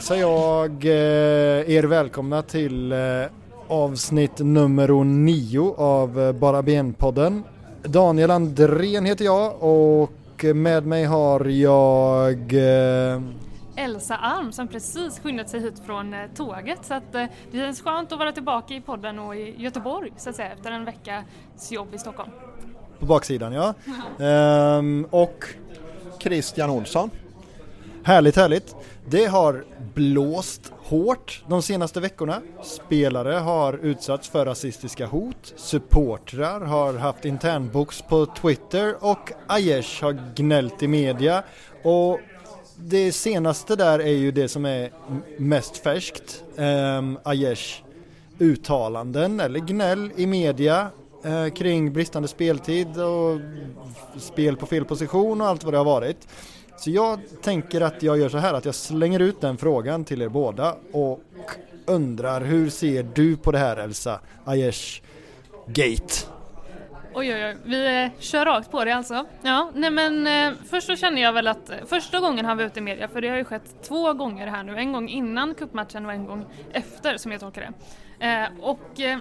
hälsar jag eh, er välkomna till eh, avsnitt nummer nio av eh, Bara Ben-podden. Daniel Andrén heter jag och med mig har jag Elsa Alm som precis skyndat sig hit från tåget så att det känns skönt att vara tillbaka i podden och i Göteborg så att säga efter en veckas jobb i Stockholm. På baksidan ja. Ehm, och Christian Olsson. Härligt, härligt. Det har blåst hårt de senaste veckorna. Spelare har utsatts för rasistiska hot, supportrar har haft internbox på Twitter och Aiesh har gnällt i media. Och det senaste där är ju det som är mest färskt. Ehm, um, Aiesh uttalanden eller gnäll i media eh, kring bristande speltid och spel på fel position och allt vad det har varit. Så jag tänker att jag gör så här att jag slänger ut den frågan till er båda och undrar hur ser du på det här Elsa Aiesh Gate? Oj oj oj, vi eh, kör rakt på det alltså. Ja, nej men eh, först så känner jag väl att eh, första gången han var ute i media, för det har ju skett två gånger här nu, en gång innan kuppmatchen och en gång efter som jag tolkar det. Eh, och eh,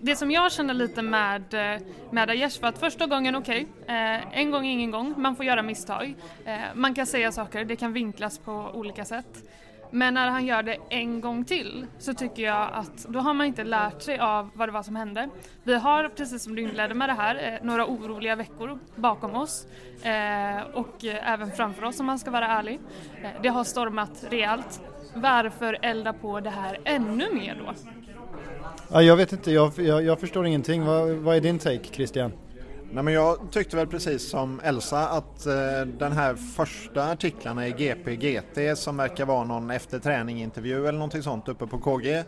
det som jag känner lite med, eh, med Aiesh var att första gången, okej, okay, eh, en gång ingen gång, man får göra misstag. Eh, man kan säga saker, det kan vinklas på olika sätt. Men när han gör det en gång till så tycker jag att då har man inte lärt sig av vad det var som hände. Vi har, precis som du inledde med det här, eh, några oroliga veckor bakom oss eh, och även framför oss om man ska vara ärlig. Det har stormat rejält. Varför elda på det här ännu mer då? Ja, jag vet inte, jag, jag, jag förstår ingenting. Vad, vad, är din take Christian? Nej, men jag tyckte väl precis som Elsa att eh, den här första artiklarna i GP GT som verkar vara någon efter träning intervju eller någonting sånt uppe på KG. Eh,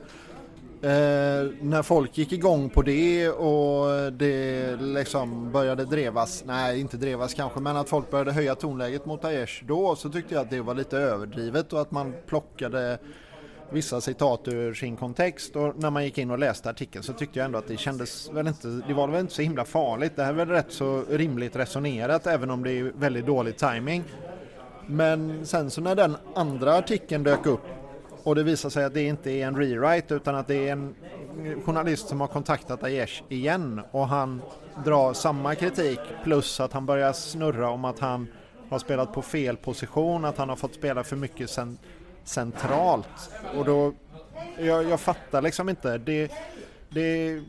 när folk gick igång på det och det liksom började drevas, nej inte drevas kanske, men att folk började höja tonläget mot Aiesh då så tyckte jag att det var lite överdrivet och att man plockade vissa citat ur sin kontext och när man gick in och läste artikeln så tyckte jag ändå att det kändes väl inte, det var väl inte så himla farligt. Det här är väl rätt så rimligt resonerat även om det är väldigt dålig timing. Men sen så när den andra artikeln dök upp och det visar sig att det inte är en rewrite utan att det är en journalist som har kontaktat Aiesh igen och han drar samma kritik plus att han börjar snurra om att han har spelat på fel position, att han har fått spela för mycket sen centralt. Och då, jag, jag fattar liksom inte. Det, det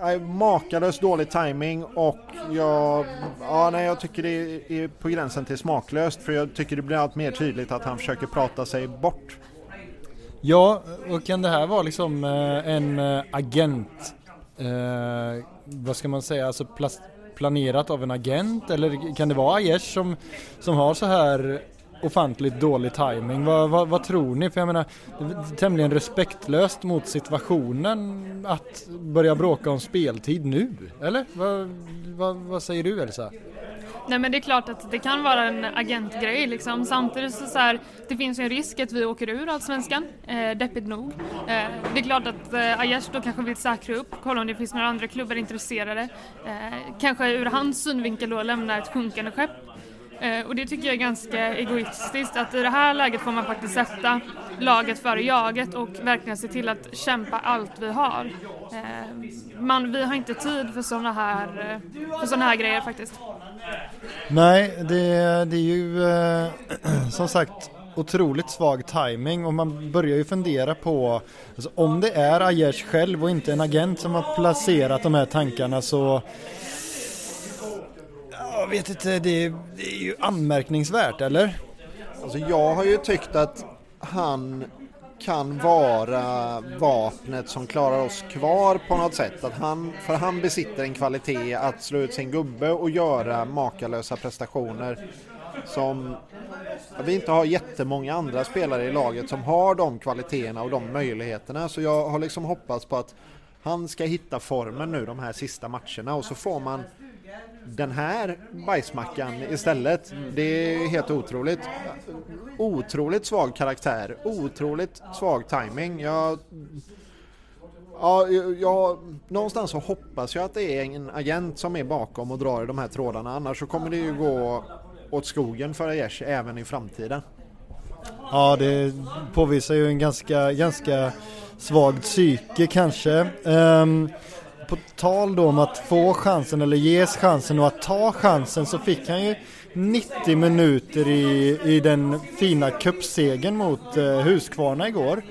är makalöst dålig timing och jag, ja, nej, jag tycker det är på gränsen till smaklöst för jag tycker det blir allt mer tydligt att han försöker prata sig bort. Ja, och kan det här vara liksom eh, en eh, agent, eh, vad ska man säga, alltså planerat av en agent eller kan det vara Aiesh som, som har så här ofantligt dålig timing. Vad, vad, vad, tror ni? För jag menar, det är tämligen respektlöst mot situationen att börja bråka om speltid nu, eller? Vad, vad, vad säger du Elsa? Nej men det är klart att det kan vara en agentgrej liksom. Samtidigt så, så här, det finns en risk att vi åker ur Allsvenskan, eh, deppigt nog. Eh, det är klart att eh, Aiesh då kanske vill säkra upp, kolla om det finns några andra klubbar intresserade. Eh, kanske ur hans synvinkel då lämna ett sjunkande skepp Eh, och det tycker jag är ganska egoistiskt att i det här läget får man faktiskt sätta laget före jaget och verkligen se till att kämpa allt vi har. Eh, man, vi har inte tid för sådana här, eh, för såna här grejer faktiskt. Nej, det, det är ju som sagt otroligt svag timing och man börjar ju fundera på alltså, om det är Aiesh själv och inte en agent som har placerat de här tankarna så jag vet inte, det, det är ju anmärkningsvärt, eller? Alltså jag har ju tyckt att han kan vara vapnet som klarar oss kvar på något sätt. Att han, för han besitter en kvalitet att slå ut sin gubbe och göra makalösa prestationer som vi inte har jättemånga andra spelare i laget som har de kvaliteterna och de möjligheterna. Så jag har liksom hoppats på att han ska hitta formen nu de här sista matcherna och så får man den här bajsmackan istället. Det är helt otroligt. Otroligt svag karaktär, otroligt svag timing. Jag, ja, jag, någonstans så hoppas jag att det är en agent som är bakom och drar i de här trådarna. Annars så kommer det ju gå åt skogen för Aiesh även i framtiden. Ja, det påvisar ju en ganska, ganska svagt psyke kanske. Um, på tal då om att få chansen eller ges chansen och att ta chansen så fick han ju 90 minuter i, i den fina cupsegen mot eh, Huskvarna igår.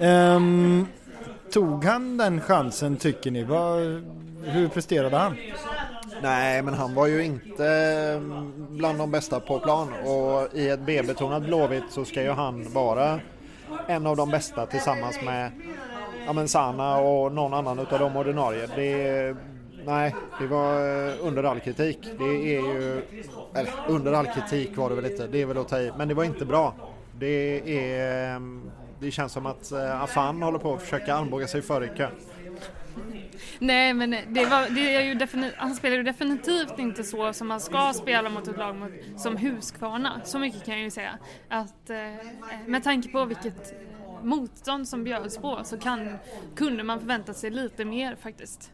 Ehm, tog han den chansen tycker ni? Var, hur presterade han? Nej, men han var ju inte ehm, bland de bästa på plan och i ett B-betonat Blåvitt så ska ju han vara en av de bästa tillsammans med ja, men Sana och någon annan utav de ordinarie. Det, nej, det var eh, under all kritik. Det är ju, eller under all kritik var det väl inte, det är väl att ta i, men det var inte bra. Det är, eh, det känns som att eh, Afan håller på att försöka armbåga sig före i kön. Nej men det, var, det är ju han spelar ju definitivt inte så som man ska spela mot ett lag mot, som Huskvarna. Så mycket kan jag ju säga. Att, eh, med tanke på vilket motstånd som bjöds på så kan, kunde man förvänta sig lite mer faktiskt.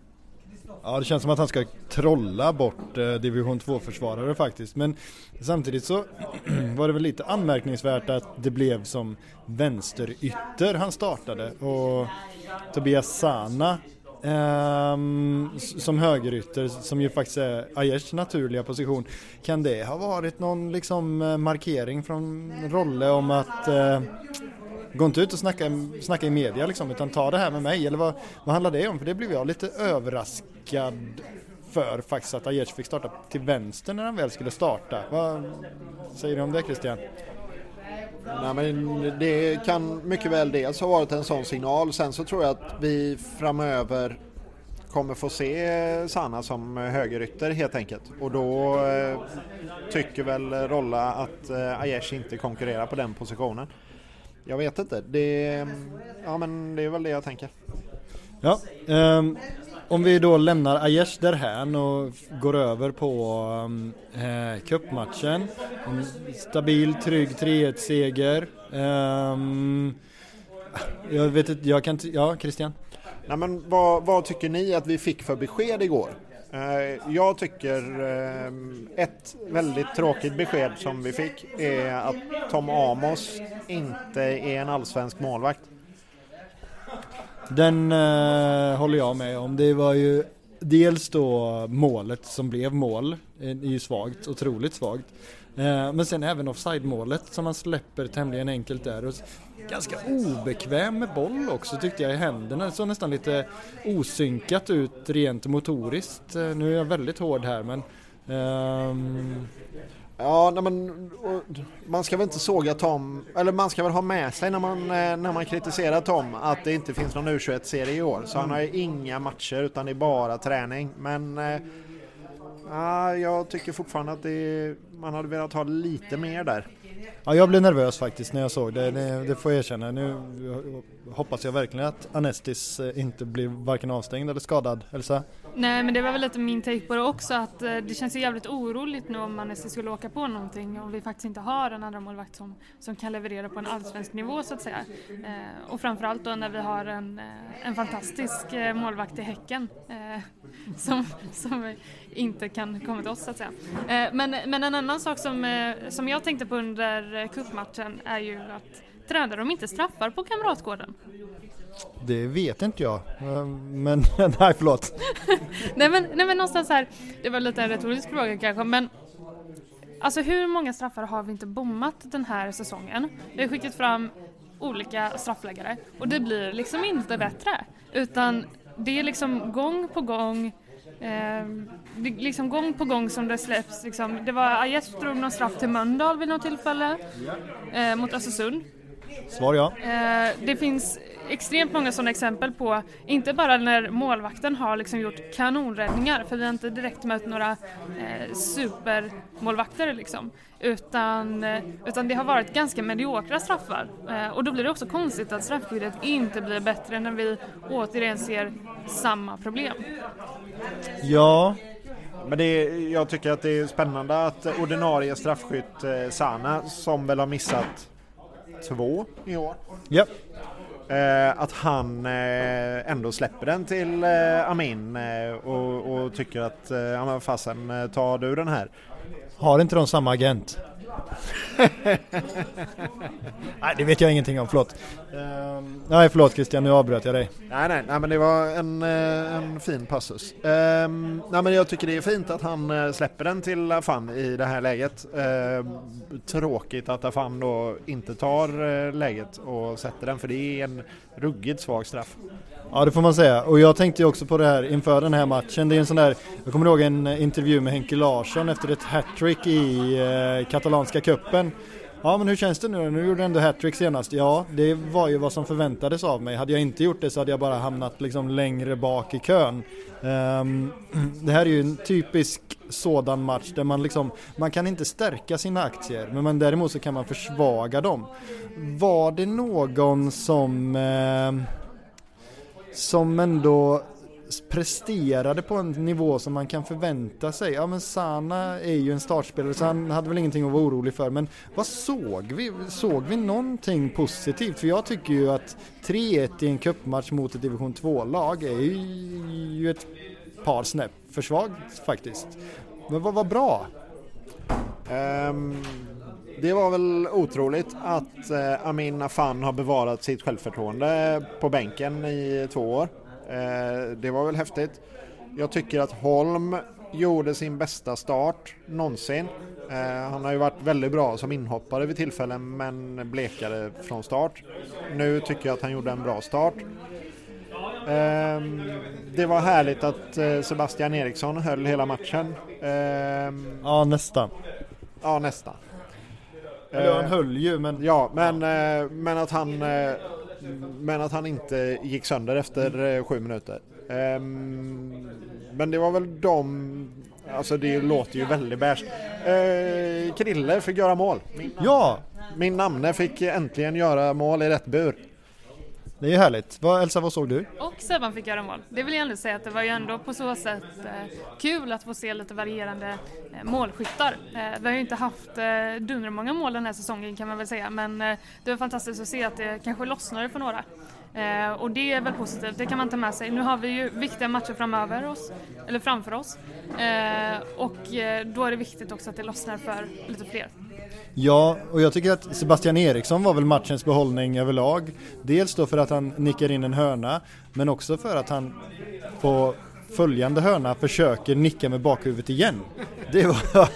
Ja det känns som att han ska trolla bort eh, division 2-försvarare faktiskt. Men samtidigt så var det väl lite anmärkningsvärt att det blev som vänsterytter han startade. Och Tobias Sana Um, som högerytter som ju faktiskt är Ayers naturliga position. Kan det ha varit någon liksom eh, markering från Rolle om att uh, gå inte ut och snacka, snacka i media liksom utan ta det här med mig eller vad, vad handlar det om? För det blev jag lite överraskad för faktiskt att Aiesh fick starta till vänster när han väl skulle starta. Vad säger du om det Christian? Nej, men det kan mycket väl dels ha varit en sån signal. Sen så tror jag att vi framöver kommer få se Sanna som högerytter helt enkelt. Och då eh, tycker väl Rolla att eh, Aiesh inte konkurrerar på den positionen. Jag vet inte. Det, ja, men det är väl det jag tänker. Ja, um, om vi då lämnar Aiesh därhän och går över på um, eh, cupmatchen. En stabil, trygg 3-1 seger. Um, jag vet inte, jag kan ja Christian? Nej, men vad, vad, tycker ni att vi fick för besked igår? Eh, jag tycker eh, ett väldigt tråkigt besked som vi fick är att Tom Amos inte är en allsvensk målvakt. Den eh, håller jag med om. Det var ju dels då målet som blev mål, är ju svagt, otroligt svagt. Eh, men sen även offside-målet som man släpper tämligen enkelt där. Och ganska obekväm med boll också tyckte jag i händerna. Det såg nästan lite osynkat ut rent motoriskt. Eh, nu är jag väldigt hård här men um, Ja, nej, men, man ska väl inte såga Tom, eller man ska väl ha med sig när man, eh, när man kritiserar Tom att det inte finns någon U21-serie i år. Så han har ju inga matcher utan det är bara träning. Men äh, jag tycker fortfarande att det, man hade velat ha lite mer där. Ja, jag blev nervös faktiskt när jag såg det, det, det får jag erkänna. Nu hoppas jag verkligen att Anestis eh, inte blir varken avstängd eller skadad. Elsa? Nej men det var väl lite min take på det också att eh, det känns jävligt oroligt nu om Anestis skulle åka på någonting och vi faktiskt inte har en andra målvakt som, som kan leverera på en allsvensk nivå så att säga. Eh, och framförallt då när vi har en, en fantastisk målvakt i Häcken som, som inte kan komma till oss så att säga. Men, men en annan sak som, som jag tänkte på under cupmatchen är ju att tränar de inte straffar på Kamratgården? Det vet inte jag, men nej förlåt. nej, men, nej men någonstans här, det var lite en retorisk fråga kanske, men alltså hur många straffar har vi inte bommat den här säsongen? Vi har skickat fram olika straffläggare och det blir liksom inte bättre, utan det är liksom gång på gång eh, liksom gång på gång som det släpps. Liksom. Det var Ajes drog någon straff till Mölndal vid något tillfälle eh, mot Östersund. Svar ja. Eh, det finns extremt många sådana exempel på, inte bara när målvakten har liksom gjort kanonräddningar, för vi har inte direkt mött några eh, supermålvakter liksom, utan, eh, utan det har varit ganska mediokra straffar. Eh, och då blir det också konstigt att straffskyddet inte blir bättre när vi återigen ser samma problem. Ja, men det jag tycker att det är spännande att ordinarie straffskytt eh, Sana, som väl har missat två i år. Ja. Eh, att han eh, ändå släpper den till eh, Amin och, och, tycker att, ja men fasen, tar du den här? Har inte de samma agent? nej, det vet jag ingenting om, förlåt. Uh, nej, förlåt Christian, nu avbröt jag dig. Nej, nej, nej men det var en, eh, en fin passus. Uh, nej, men jag tycker det är fint att han eh, släpper den till Afan i det här läget. Uh, tråkigt att Afan då inte tar uh, läget och sätter den, för det är en ruggigt svag straff. Ja det får man säga och jag tänkte ju också på det här inför den här matchen. Det är en sån där, jag kommer ihåg en eh, intervju med Henke Larsson efter ett hattrick i eh, katalanska kuppen. Ja men hur känns det nu? Nu gjorde du ändå hattrick senast. Ja, det var ju vad som förväntades av mig. Hade jag inte gjort det så hade jag bara hamnat liksom längre bak i kön. Um, det här är ju en typisk sådan match där man liksom, man kan inte stärka sina aktier men man, däremot så kan man försvaga dem. Var det någon som eh, som ändå presterade på en nivå som man kan förvänta sig. Ja men Sana är ju en startspelare så han hade väl ingenting att vara orolig för. Men vad såg vi? Såg vi någonting positivt? För jag tycker ju att 3-1 i en cupmatch mot ett division 2-lag är ju ett par snäpp för svagt faktiskt. Men vad var bra? Um, det var väl otroligt att eh, Amin Afan har bevarat sitt självförtroende på bänken i två år. Eh, det var väl häftigt. Jag tycker att Holm gjorde sin bästa start någonsin. Eh, han har ju varit väldigt bra som inhoppare vid tillfällen men blekade från start. Nu tycker jag att han gjorde en bra start. Ehm, det var härligt att eh, Sebastian Eriksson höll hela matchen. Ehm, ja, nästan. Ja, nästan. Eller han höll ju men... Ja, men, men att han men att han inte gick sönder efter sju minuter. Ehm, men det var väl de, alltså det låter ju väldigt bärst. Ehm, Krille fick göra mål. Ja! Min namne fick äntligen göra mål i rätt bur. Det är ju härligt. Vad, Elsa, vad såg du? Och Sebban fick göra mål. Det vill jag ändå säga att det var ju ändå på så sätt eh, kul att få se lite varierande eh, målskyttar. Eh, vi har ju inte haft eh, dundermånga mål den här säsongen kan man väl säga men eh, det var fantastiskt att se att det kanske lossnade för några. Eh, och det är väl positivt, det kan man ta med sig. Nu har vi ju viktiga matcher framöver oss, eller framför oss eh, och eh, då är det viktigt också att det lossnar för lite fler. Ja, och jag tycker att Sebastian Eriksson var väl matchens behållning överlag. Dels då för att han nickar in en hörna, men också för att han på följande hörna försöker nicka med bakhuvudet igen. Det var,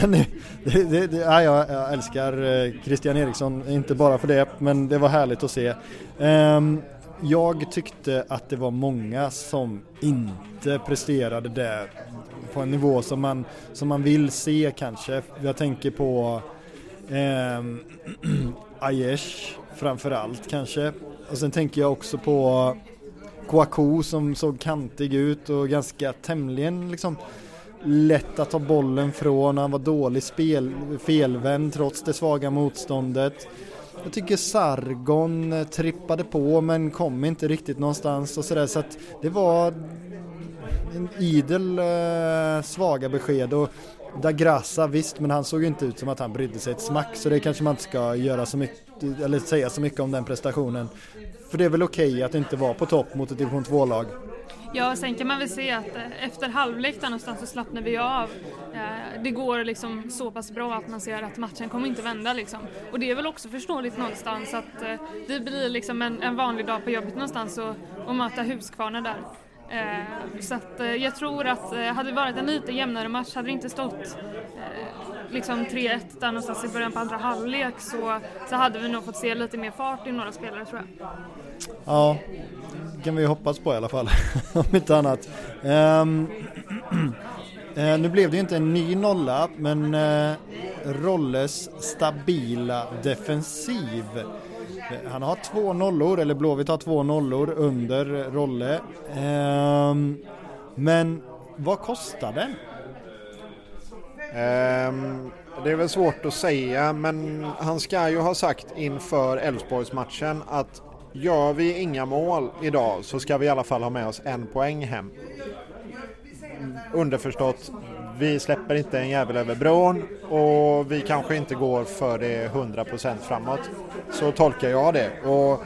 det, det, det, ja, jag älskar eh, Christian Eriksson, inte bara för det, men det var härligt att se. Um, jag tyckte att det var många som inte presterade där på en nivå som man, som man vill se kanske. Jag tänker på eh, Aiesh framförallt kanske. Och sen tänker jag också på Kouakou som såg kantig ut och ganska tämligen liksom lätt att ta bollen från. Han var dålig spel, felvänd trots det svaga motståndet. Jag tycker Sargon eh, trippade på men kom inte riktigt någonstans och sådär så att det var en idel eh, svaga besked och Dagrassa visst men han såg ju inte ut som att han brydde sig ett smack så det kanske man inte ska göra så mycket eller säga så mycket om den prestationen. För det är väl okej okay att inte vara på topp mot ett division 2-lag. Ja, sen kan man väl se att eh, efter halvlek där någonstans så slappnar vi av. Eh, det går liksom så pass bra att man ser att matchen kommer inte vända liksom. Och det är väl också förståeligt någonstans att eh, det blir liksom en, en vanlig dag på jobbet någonstans och, och möta Huskvarna där. Eh, så att eh, jag tror att eh, hade det varit en lite jämnare match, hade det inte stått liksom 3-1 där någonstans i början på andra halvlek så, så hade vi nog fått se lite mer fart i några spelare tror jag. Ja, kan vi hoppas på i alla fall, om inte annat. Um, uh, nu blev det ju inte en ny nolla, men uh, Rolles stabila defensiv. Han har två nollor, eller Blåvitt har två nollor under Rolle. Um, men vad kostar den? Um, det är väl svårt att säga, men han ska ju ha sagt inför Elfsborgsmatchen att Gör vi inga mål idag så ska vi i alla fall ha med oss en poäng hem. Underförstått, vi släpper inte en jävel över bron och vi kanske inte går för det 100% framåt. Så tolkar jag det. Och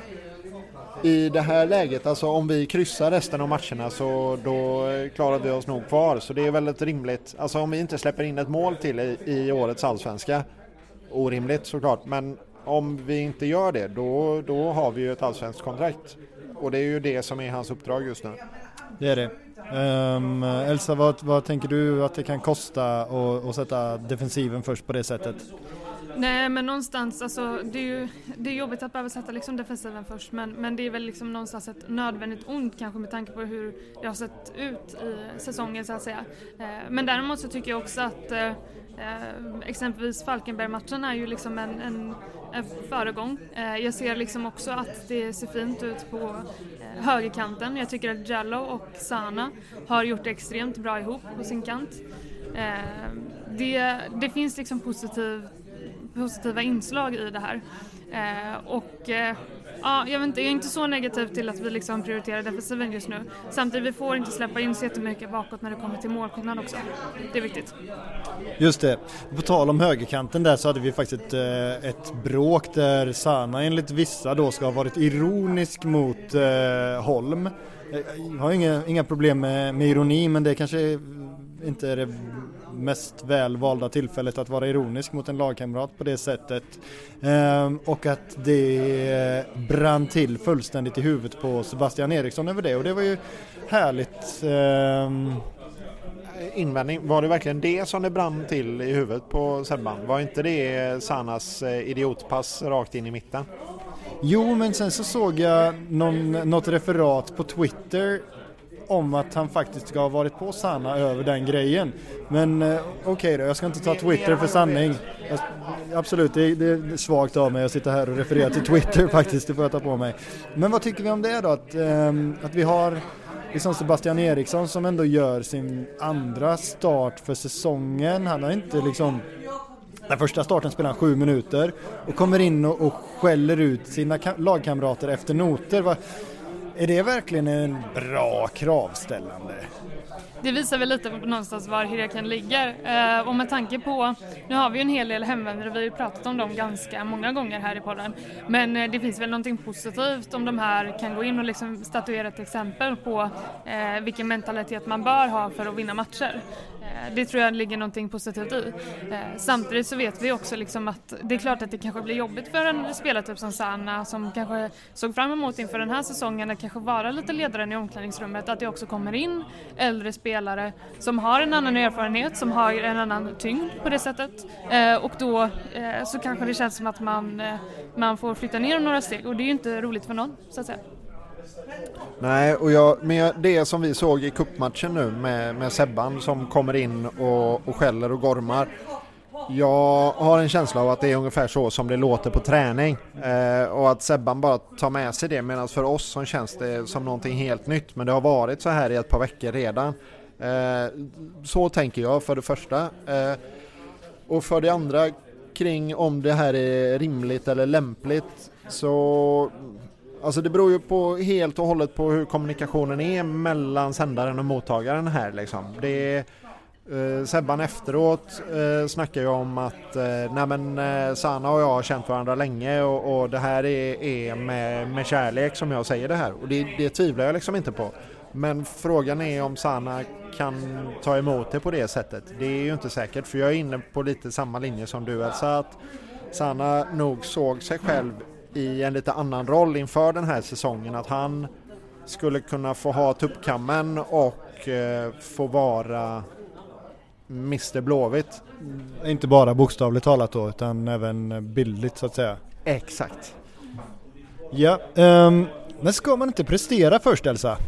i det här läget, alltså om vi kryssar resten av matcherna så då klarar vi oss nog kvar. Så det är väldigt rimligt. Alltså om vi inte släpper in ett mål till i, i årets allsvenska orimligt såklart. Men om vi inte gör det då, då har vi ju ett allsvenskt kontrakt. Och det är ju det som är hans uppdrag just nu. Det är det. Um, Elsa, vad, vad, tänker du att det kan kosta att sätta defensiven först på det sättet? Nej men någonstans, alltså, det är ju det är jobbigt att behöva sätta liksom defensiven först men, men det är väl liksom någonstans ett nödvändigt ont kanske med tanke på hur det har sett ut i säsongen så att säga. Eh, men däremot så tycker jag också att eh, eh, exempelvis Falkenberg-matchen är ju liksom en, en, en föregång. Eh, jag ser liksom också att det ser fint ut på Eh, högerkanten. Jag tycker att Jallo och Sana har gjort det extremt bra ihop på sin kant. Eh, det, det finns liksom positiv, positiva inslag i det här. Eh, och eh, ja, jag, vet inte, jag är inte så negativ till att vi liksom prioriterar defensiven just nu. Samtidigt, vi får inte släppa in så jättemycket bakåt när det kommer till målskillnad också. Det är viktigt. Just det. På tal om högerkanten där så hade vi faktiskt ett, eh, ett bråk där Sana enligt vissa då ska ha varit ironisk mot eh, Holm. Eh, jag har inga, inga problem med, med ironi men det kanske inte är det mest välvalda tillfället att vara ironisk mot en lagkamrat på det sättet. Ehm, och att det brann till fullständigt i huvudet på Sebastian Eriksson över det och det var ju härligt. Ehm. Invändning, var det verkligen det som det brann till i huvudet på Sebban? Var inte det Sanas eh, idiotpass rakt in i mitten? Jo, men sen så såg jag någon, något referat på Twitter om att han faktiskt ska ha varit på Sanna över den grejen. Men eh, okej okay då, jag ska inte ta Twitter för sanning. Jag, absolut, det är, det är svagt av mig att sitta här och referera till Twitter faktiskt, det får jag ta på mig. Men vad tycker vi om det då? Att, eh, att vi har liksom Sebastian Eriksson som ändå gör sin andra start för säsongen. Han har inte liksom den första starten spelar han sju minuter och kommer in och, och skäller ut sina lagkamrater efter noter. Är det verkligen en bra kravställande? Det visar väl lite på någonstans var hierarkin ligger. Eh, och med tanke på, nu har vi ju en hel del hemvändare, vi har ju pratat om dem ganska många gånger här i podden. Men eh, det finns väl någonting positivt om de här kan gå in och liksom statuera ett exempel på eh, vilken mentalitet man bör ha för att vinna matcher. Eh, det tror jag ligger någonting positivt i. Eh, samtidigt så vet vi också liksom att det är klart att det kanske blir jobbigt för en spelartyp som Sanna som kanske såg fram emot inför den här säsongen att kanske vara lite ledaren i omklädningsrummet, att det också kommer in äldre spelare som har en annan erfarenhet, som har en annan tyngd på det sättet. Eh, och då så kanske det känns som att man, man får flytta ner några steg och det är ju inte roligt för någon så att säga. Nej, och jag, med det som vi såg i kuppmatchen nu med, med Sebban som kommer in och, och skäller och gormar. Jag har en känsla av att det är ungefär så som det låter på träning eh, och att Sebban bara tar med sig det medan för oss som känns det som någonting helt nytt men det har varit så här i ett par veckor redan. Eh, så tänker jag för det första. Eh, och för det andra kring om det här är rimligt eller lämpligt så Alltså det beror ju på helt och hållet på hur kommunikationen är mellan sändaren och mottagaren här liksom. Det är, eh, Sebban efteråt eh, snackar ju om att eh, nej men, eh, Sana och jag har känt varandra länge och, och det här är, är med, med kärlek som jag säger det här och det, det tvivlar jag liksom inte på. Men frågan är om Sana kan ta emot det på det sättet. Det är ju inte säkert för jag är inne på lite samma linje som du Elsa att Sana nog såg sig själv i en lite annan roll inför den här säsongen. Att han skulle kunna få ha tuppkammen och eh, få vara Mr Blåvitt. Inte bara bokstavligt talat då utan även bildligt så att säga. Exakt. Ja, um, men ska man inte prestera först Elsa?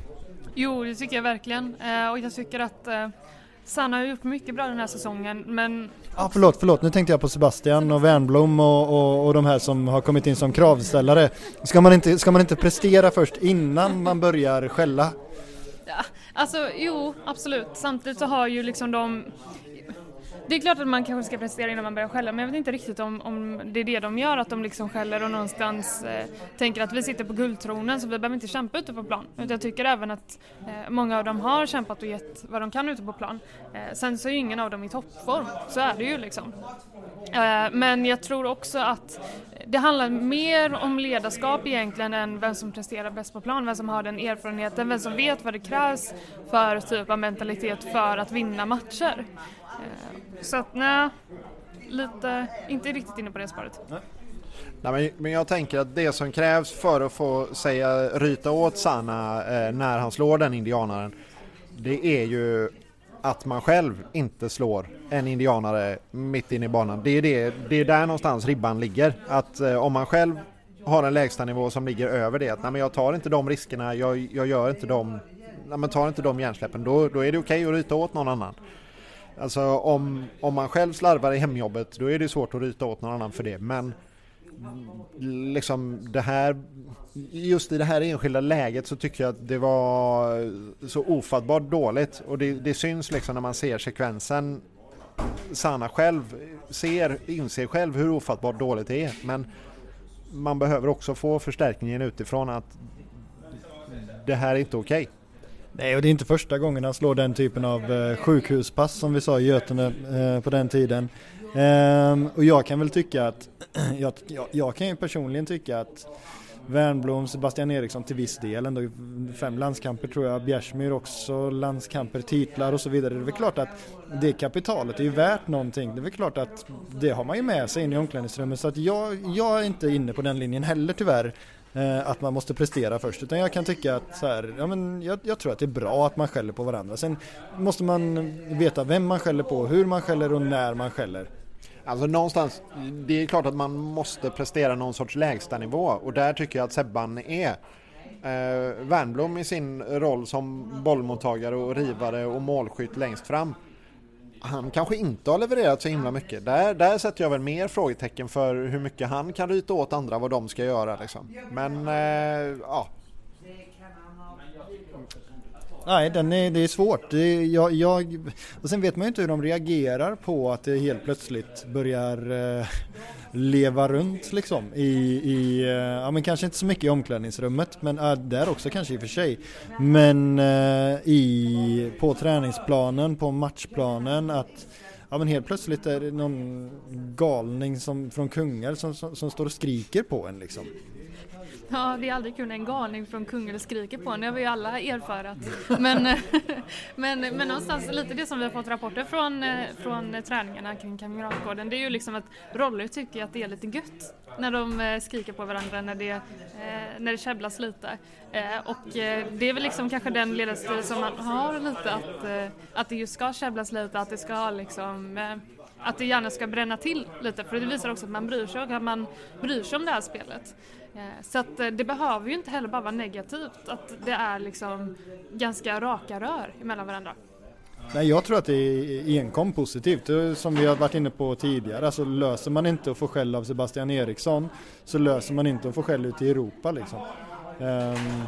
Jo, det tycker jag verkligen. Uh, och jag tycker att uh Sanna har gjort mycket bra den här säsongen men... Ja förlåt, förlåt. Nu tänkte jag på Sebastian och Wernbloom och, och, och de här som har kommit in som kravställare. Ska man, inte, ska man inte prestera först innan man börjar skälla? Ja, alltså jo, absolut. Samtidigt så har ju liksom de det är klart att man kanske ska prestera innan man börjar skälla men jag vet inte riktigt om, om det är det de gör, att de liksom skäller och någonstans eh, tänker att vi sitter på guldtronen så vi behöver inte kämpa ute på plan. Utan jag tycker även att eh, många av dem har kämpat och gett vad de kan ute på plan. Eh, sen så är ju ingen av dem i toppform, så är det ju liksom. Eh, men jag tror också att det handlar mer om ledarskap egentligen än vem som presterar bäst på plan, vem som har den erfarenheten, vem som vet vad det krävs för typ av mentalitet för att vinna matcher. Eh, så att nej, lite, inte riktigt inne på det spåret. Nej, men, men jag tänker att det som krävs för att få säga ryta åt Sana eh, när han slår den indianaren det är ju att man själv inte slår en indianare mitt inne i banan. Det är, det, det är där någonstans ribban ligger. Att eh, om man själv har en lägstanivå som ligger över det, att nej, men jag tar inte de riskerna, jag, jag gör inte de, nej, men tar inte de hjärnsläppen, då, då är det okej okay att ryta åt någon annan. Alltså om, om man själv slarvar i hemjobbet, då är det svårt att ryta åt någon annan för det. Men liksom det här, just i det här enskilda läget så tycker jag att det var så ofattbart dåligt och det, det syns liksom när man ser sekvensen. Sanna själv ser, inser själv hur ofattbart dåligt det är men man behöver också få förstärkningen utifrån att det här är inte okej. Okay. Nej, och det är inte första gången han slår den typen av eh, sjukhuspass som vi sa i Götene eh, på den tiden. Ehm, och jag kan väl tycka att, jag, jag, jag, kan ju personligen tycka att Wernbloom, Sebastian Eriksson till viss del ändå fem landskamper tror jag, Bjärsmyr också landskamper, titlar och så vidare. Det är väl klart att det kapitalet är ju värt någonting. Det är väl klart att det har man ju med sig in i omklädningsrummet så att jag, jag är inte inne på den linjen heller tyvärr eh, att man måste prestera först utan jag kan tycka att så här, ja, men jag, jag, tror att det är bra att man skäller på varandra. Sen måste man veta vem man skäller på, hur man skäller och när man skäller. Alltså någonstans, det är klart att man måste prestera någon sorts lägstanivå och där tycker jag att Sebban är. Eh, Wernbloom i sin roll som bollmottagare och rivare och målskytt längst fram. Han kanske inte har levererat så himla mycket. Där, där sätter jag väl mer frågetecken för hur mycket han kan ryta åt andra vad de ska göra. Liksom. Men eh, ja, Nej, den är, det är svårt. Det är, jag, jag, och sen vet man ju inte hur de reagerar på att det helt plötsligt börjar eh, leva runt liksom i, i eh, ja men kanske inte så mycket i omklädningsrummet men äh, där också kanske i och för sig. Men äh, i, på träningsplanen, på matchplanen att Ja men helt plötsligt är det någon galning som, från Kungälv som, som, som står och skriker på en liksom. Ja, det är aldrig kul när en galning från Kungälv skriker på en, det har vi ju alla erfarat. Men, men, men någonstans lite det som vi har fått rapporter från, eh, från träningarna kring Kamratgården, det är ju liksom att Rolle tycker att det är lite gött när de eh, skriker på varandra, när det, eh, när det käbblas lite. Och det är väl liksom kanske den ledarstil som man har lite, att, att det just ska käbblas lite, att det ska liksom att det gärna ska bränna till lite för det visar också att man bryr sig och att man bryr sig om det här spelet. Eh, så att eh, det behöver ju inte heller bara vara negativt, att det är liksom ganska raka rör mellan varandra. Nej, jag tror att det är enkom positivt, som vi har varit inne på tidigare. Alltså löser man inte att få skäll av Sebastian Eriksson så löser man inte att få skäll ute i Europa liksom. Um,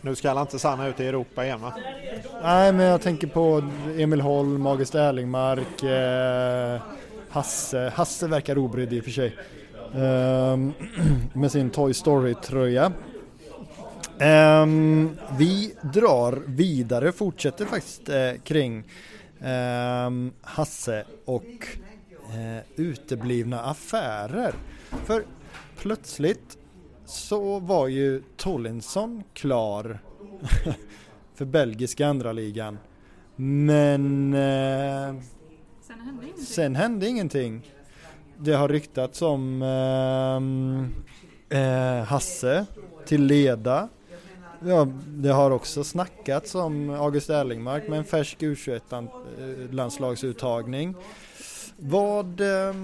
nu ska han inte Sanna ut i Europa igen va? Nej, men jag tänker på Emil Holm, August Erlingmark, eh, Hasse. Hasse verkar obrydd i och för sig. Um, med sin Toy Story-tröja. Um, vi drar vidare, fortsätter faktiskt eh, kring um, Hasse och eh, uteblivna affärer. För plötsligt så var ju Tollinsson klar för belgiska andra ligan. Men eh, sen, hände sen hände ingenting. Det har ryktats om eh, eh, Hasse till Leda. Ja, det har också snackats om August Erlingmark med en färsk U21 eh, landslagsuttagning. Vad eh,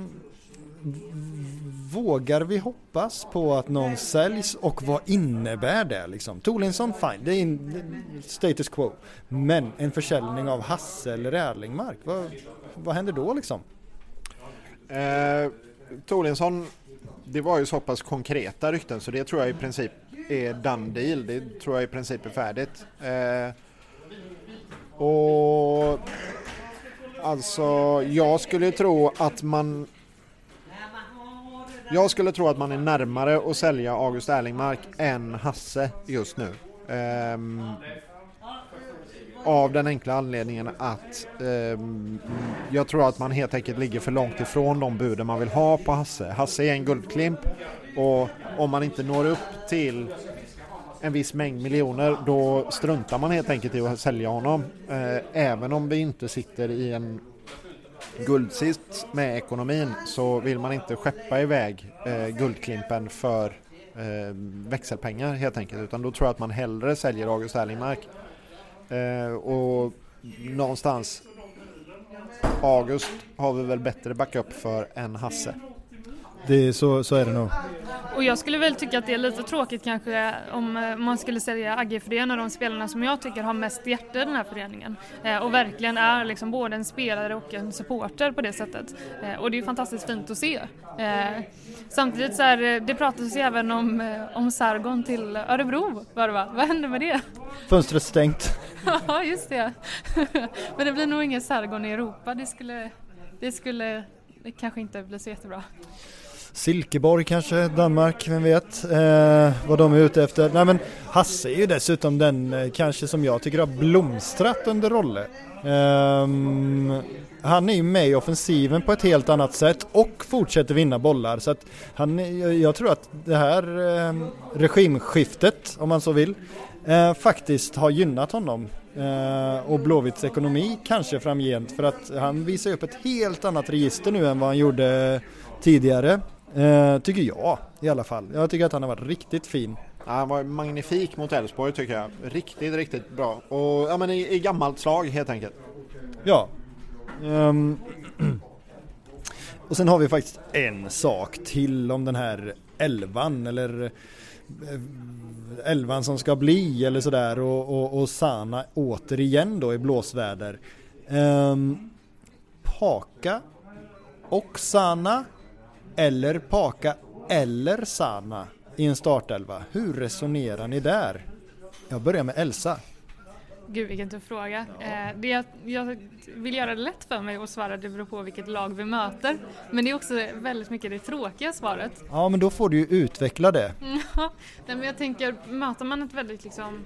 vågar vi hoppas på att någon säljs och vad innebär det liksom? Tolinsson fine, det är in, status quo. Men en försäljning av Hasse eller Erlingmark, vad, vad händer då liksom? Eh, Tolinsson, det var ju så pass konkreta rykten så det tror jag i princip är done deal. Det tror jag i princip är färdigt. Eh, och alltså, jag skulle tro att man jag skulle tro att man är närmare att sälja August Erlingmark än Hasse just nu. Eh, av den enkla anledningen att eh, jag tror att man helt enkelt ligger för långt ifrån de buden man vill ha på Hasse. Hasse är en guldklimp och om man inte når upp till en viss mängd miljoner då struntar man helt enkelt i att sälja honom. Eh, även om vi inte sitter i en guldsits med ekonomin så vill man inte skeppa iväg eh, Guldklimpen för eh, växelpengar helt enkelt utan då tror jag att man hellre säljer August Erlingmark. Eh, och någonstans August har vi väl bättre backup för än Hasse. Det är så, så är det nog. Och jag skulle väl tycka att det är lite tråkigt kanske om eh, man skulle sälja Agge för det är en av de spelarna som jag tycker har mest hjärta i den här föreningen. Eh, och verkligen är liksom både en spelare och en supporter på det sättet. Eh, och det är ju fantastiskt fint att se. Samtidigt så är det pratas ju även om, om Sargon till Örebro var det va? Vad hände med det? Fönstret stängt. Ja just det. Men det blir nog ingen Sargon i Europa. Det skulle, det skulle det kanske inte bli så jättebra. Silkeborg kanske, Danmark, vem vet eh, vad de är ute efter. Nej men Hasse är ju dessutom den eh, kanske som jag tycker har blomstrat under Rolle. Um, ehm, han är ju med i offensiven på ett helt annat sätt och fortsätter vinna bollar så att han, jag, tror att det här eh, regimskiftet, om man så vill, eh, faktiskt har gynnat honom eh, och Blåvitts ekonomi kanske framgent för att han visar upp ett helt annat register nu än vad han gjorde tidigare. Eh, tycker jag i alla fall. Jag tycker att han har varit riktigt fin. Ja, han var magnifik mot Elfsborg tycker jag. Riktigt, riktigt bra. Och ja, men i, i gammalt slag helt enkelt. Ja. Um, och sen har vi faktiskt en sak till om den här elvan eller eh, elvan som ska bli eller sådär och, och, och Sana återigen då i blåsväder. Um, Paka och Sana eller Paka eller Sana i en startelva. Hur resonerar ni där? Jag börjar med Elsa. Gud vilken tuff fråga. Eh, det jag, jag vill göra det lätt för mig att svara det beror på vilket lag vi möter. Men det är också väldigt mycket det tråkiga svaret. Ja men då får du ju utveckla det. Ja, men jag tänker möter man ett väldigt liksom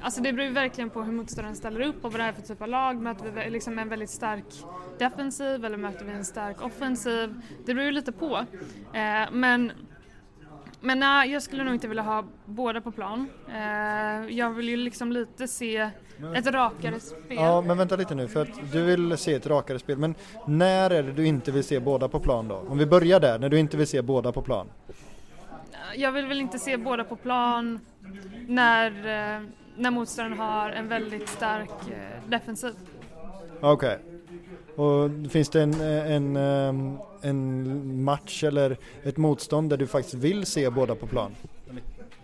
Alltså det beror ju verkligen på hur motståndaren ställer upp och vad det är för typ av lag. Möter vi liksom en väldigt stark defensiv eller möter vi en stark offensiv? Det beror ju lite på. Eh, men men nej, jag skulle nog inte vilja ha båda på plan. Eh, jag vill ju liksom lite se ett rakare spel. Ja men vänta lite nu för att du vill se ett rakare spel. Men när är det du inte vill se båda på plan då? Om vi börjar där, när du inte vill se båda på plan. Jag vill väl inte se båda på plan när, eh, när motståndaren har en väldigt stark eh, defensiv. Okej. Och finns det en, en, ehm, en match eller ett motstånd där du faktiskt vill se båda på plan?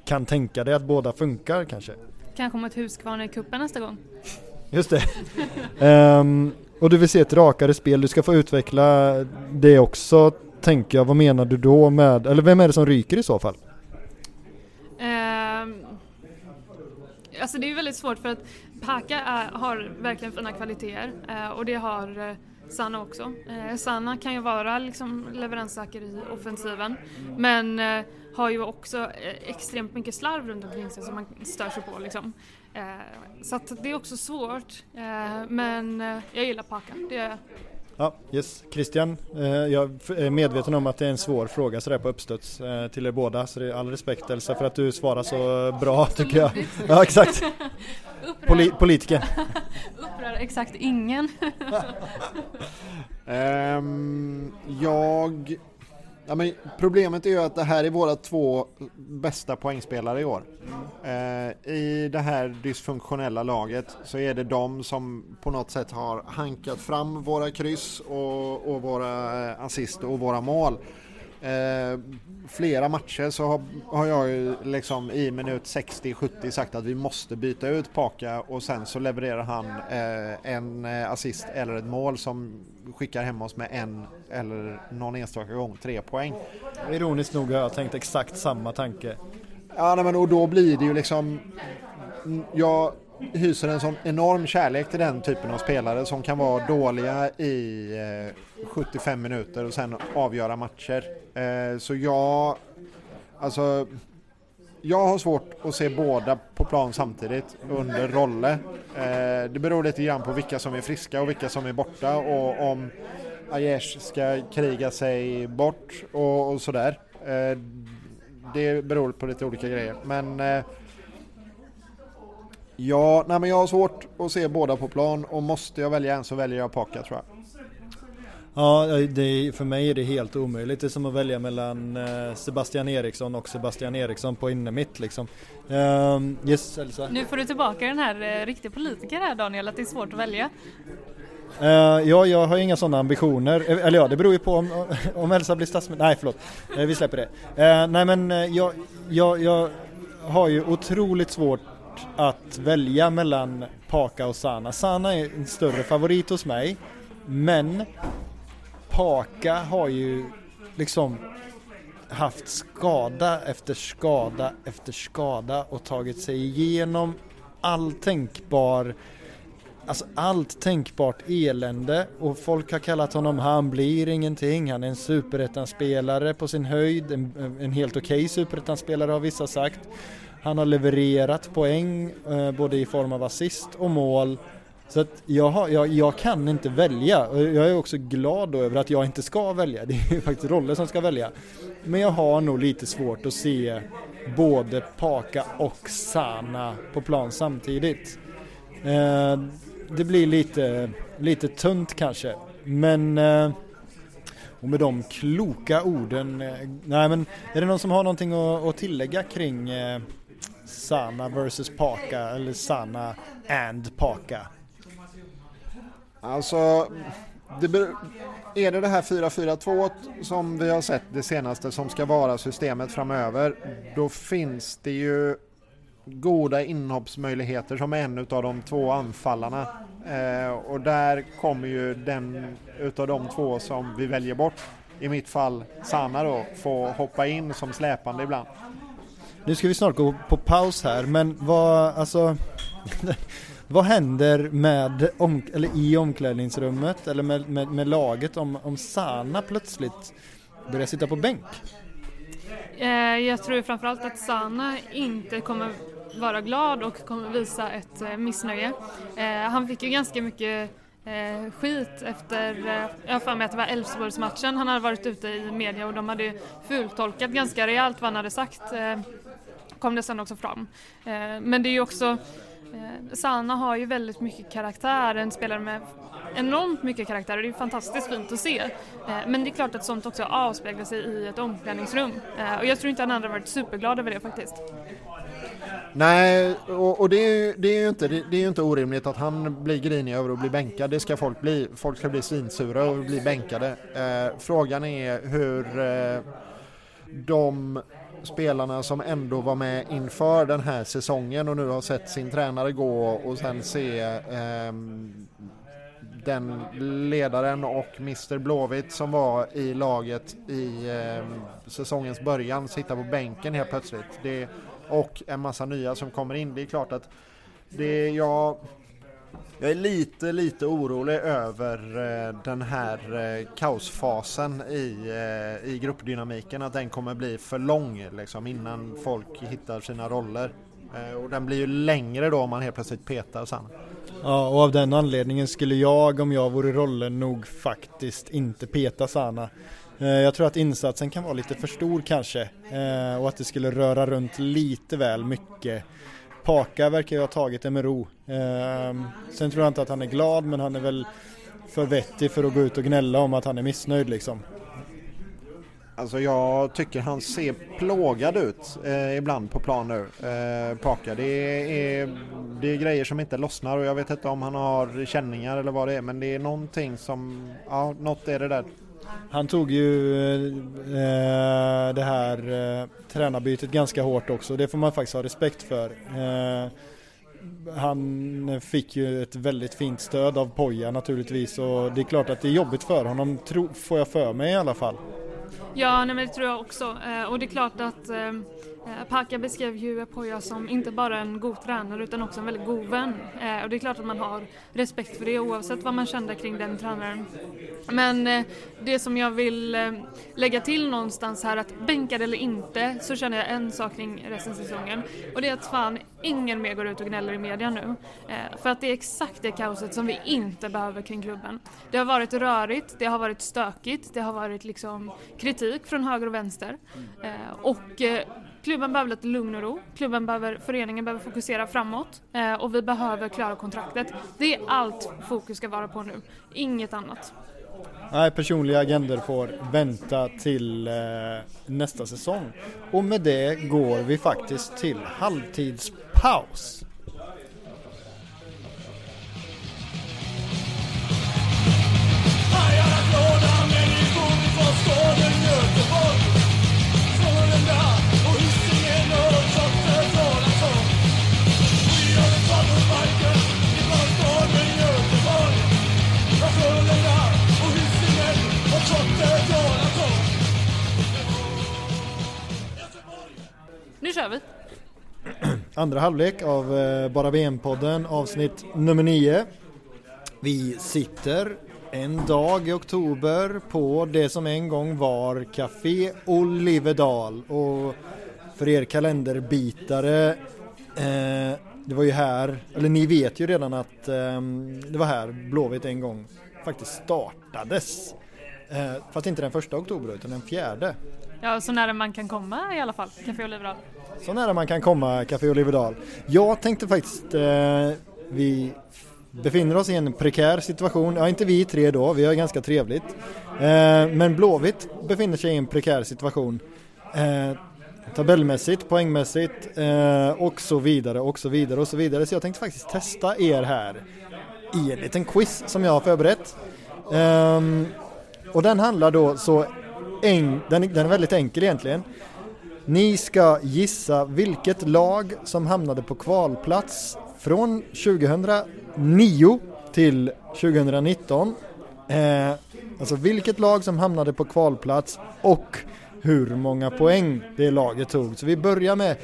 Kan tänka dig att båda funkar kanske? Kanske mot Huskvarna i cupen nästa gång. Just det. Ehm, och du vill se ett rakare spel, du ska få utveckla det också tänker jag. Vad menar du då med, eller vem är det som ryker i så fall? Ehm, alltså det är väldigt svårt för att Paka är, har verkligen fina kvaliteter eh, och det har eh, Sanna också. Eh, Sanna kan ju vara liksom leveranssäker i offensiven men eh, har ju också eh, extremt mycket slarv runt omkring sig som man stör sig på liksom. Eh, så att det är också svårt men jag gillar Paka, det gör jag. Ja, yes. Christian, eh, jag är medveten om att det är en svår fråga sådär på uppstuds eh, till er båda så det är all respekt Elsa för att du svarar så bra tycker jag. Ja, exakt. Poli- politiker. Upprör exakt ingen. Ehm, jag... Ja, men problemet är ju att det här är våra två bästa poängspelare i år. Eh, I det här dysfunktionella laget så är det de som på något sätt har hankat fram våra kryss och, och våra eh, assist och våra mål. Eh, flera matcher så har, har jag ju liksom i minut 60-70 sagt att vi måste byta ut Paka och sen så levererar han eh, en eh, assist eller ett mål som skickar hem oss med en eller någon enstaka gång tre poäng. Ironiskt nog har jag tänkt exakt samma tanke. Ja, nej, men och då blir det ju liksom... Jag hyser en sån enorm kärlek till den typen av spelare som kan vara dåliga i eh, 75 minuter och sen avgöra matcher. Eh, så jag... Alltså... Jag har svårt att se båda på plan samtidigt under Rolle. Eh, det beror lite grann på vilka som är friska och vilka som är borta och om Aiesh ska kriga sig bort och, och sådär. Det beror på lite olika grejer. Men eh, ja, nej, men jag har svårt att se båda på plan och måste jag välja en så väljer jag Paka tror jag. Ja, det, för mig är det helt omöjligt. Det är som att välja mellan eh, Sebastian Eriksson och Sebastian Eriksson på innermitt liksom. Um, yes, Elsa? Nu får du tillbaka den här eh, riktiga politiker här Daniel, att det är svårt att välja. Uh, ja, jag har inga sådana ambitioner. Eller ja, det beror ju på om, om Elsa blir statsminister. Nej, förlåt. Uh, vi släpper det. Uh, nej, men jag, jag, jag har ju otroligt svårt att välja mellan Paka och Sana. Sana är en större favorit hos mig, men Paka har ju liksom haft skada efter skada efter skada och tagit sig igenom all tänkbar Alltså allt tänkbart elände och folk har kallat honom han blir ingenting, han är en superettan-spelare på sin höjd, en, en helt okej okay superettan-spelare har vissa sagt. Han har levererat poäng eh, både i form av assist och mål så att jag, har, jag, jag, kan inte välja och jag är också glad då över att jag inte ska välja. Det är faktiskt Rolle som ska välja. Men jag har nog lite svårt att se både Paka och Sana på plan samtidigt. Eh, det blir lite, lite tunt kanske. Men eh, och med de kloka orden, eh, nej men är det någon som har någonting att, att tillägga kring eh, Sana versus Paka eller Sana and Paka? Alltså, det är det det här 4-4-2 som vi har sett det senaste som ska vara systemet framöver, då finns det ju goda inhoppsmöjligheter som en av de två anfallarna. Eh, och där kommer ju den utav de två som vi väljer bort, i mitt fall Sanna då, få hoppa in som släpande ibland. Nu ska vi snart gå på paus här, men vad, alltså Vad händer med om, eller i omklädningsrummet eller med, med, med laget om, om Sana plötsligt börjar sitta på bänk? Eh, jag tror framförallt att Sana inte kommer vara glad och kommer visa ett eh, missnöje. Eh, han fick ju ganska mycket skit efter, jag har för mig att det var Elfsborgsmatchen, han hade varit ute i media och de hade fultolkat ganska rejält vad han hade sagt, kom det sen också fram. Eh, men det är ju också Eh, Sana har ju väldigt mycket karaktär, en spelare med enormt mycket karaktär och det är fantastiskt fint att se. Eh, men det är klart att sånt också avspeglar sig i ett omklädningsrum eh, och jag tror inte han hade varit superglad över det faktiskt. Nej, och, och det, är, det, är ju inte, det, det, är ju inte orimligt att han blir grinig över att bli bänkad. Det ska folk bli. Folk ska bli svinsura och bli bänkade. Eh, frågan är hur eh, de spelarna som ändå var med inför den här säsongen och nu har sett sin tränare gå och sen se eh, den ledaren och Mr Blåvitt som var i laget i eh, säsongens början sitta på bänken helt plötsligt. Det, och en massa nya som kommer in. Det är klart att det jag jag är lite, lite orolig över eh, den här eh, kaosfasen i, eh, i gruppdynamiken, att den kommer bli för lång liksom, innan folk hittar sina roller. Eh, och den blir ju längre då om man helt plötsligt petar sen. Ja, och av den anledningen skulle jag, om jag vore rollen, nog faktiskt inte peta Sana. Eh, jag tror att insatsen kan vara lite för stor kanske eh, och att det skulle röra runt lite väl mycket Paka verkar ju ha tagit det med ro. Eh, sen tror jag inte att han är glad men han är väl för vettig för att gå ut och gnälla om att han är missnöjd liksom. Alltså jag tycker han ser plågad ut eh, ibland på plan nu, eh, Paka. Det är, det är grejer som inte lossnar och jag vet inte om han har känningar eller vad det är men det är någonting som, ja något är det där han tog ju eh, det här eh, tränarbytet ganska hårt också. Det får man faktiskt ha respekt för. Eh, han fick ju ett väldigt fint stöd av Poja naturligtvis och det är klart att det är jobbigt för honom, tro, får jag för mig i alla fall. Ja, nej, men det tror jag också. Eh, och det är klart att eh, eh, Paka beskrev ju Poya som inte bara en god tränare utan också en väldigt god vän. Eh, och det är klart att man har respekt för det oavsett vad man kände kring den tränaren. Men eh, det som jag vill eh, lägga till någonstans här att bänkad eller inte så känner jag en sak kring resten av säsongen och det är att fan ingen mer går ut och gnäller i media nu. För att det är exakt det kaoset som vi inte behöver kring klubben. Det har varit rörigt, det har varit stökigt, det har varit liksom kritik från höger och vänster. Och Klubben behöver lite lugn och ro. Klubben behöver, föreningen behöver fokusera framåt eh, och vi behöver klara kontraktet. Det är allt fokus ska vara på nu, inget annat. Nej, personliga agender får vänta till eh, nästa säsong. Och med det går vi faktiskt till halvtidspaus. Andra halvlek av eh, Bara VM-podden avsnitt nummer 9. Vi sitter en dag i oktober på det som en gång var Café Oliverdal och för er kalenderbitare eh, det var ju här, eller ni vet ju redan att eh, det var här Blåvitt en gång faktiskt startades. Eh, fast inte den första oktober utan den fjärde. Ja, så nära man kan komma i alla fall, Café Oliverdal. Så nära man kan komma Café Olivedal Jag tänkte faktiskt, eh, vi befinner oss i en prekär situation, ja inte vi tre då, vi har ganska trevligt. Eh, men Blåvitt befinner sig i en prekär situation. Eh, tabellmässigt, poängmässigt eh, och så vidare och så vidare och så vidare. Så jag tänkte faktiskt testa er här i en liten quiz som jag har förberett. Ehm, och den handlar då så, en, den, den är väldigt enkel egentligen. Ni ska gissa vilket lag som hamnade på kvalplats från 2009 till 2019. Eh, alltså vilket lag som hamnade på kvalplats och hur många poäng det laget tog. Så vi börjar med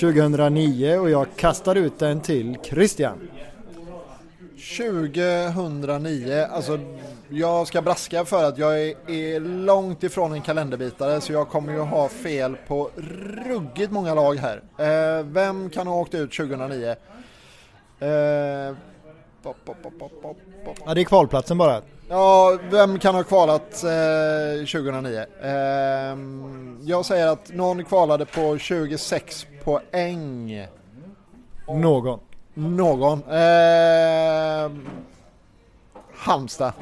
2009 och jag kastar ut den till Christian. 2009, alltså jag ska braska för att jag är, är långt ifrån en kalenderbitare så jag kommer ju ha fel på ruggigt många lag här. Eh, vem kan ha åkt ut 2009? Eh, pop, pop, pop. Ja, det är kvalplatsen bara. Ja, vem kan ha kvalat eh, 2009? Eh, jag säger att någon kvalade på 26 poäng. Någon. Någon. Eh, Halmstad.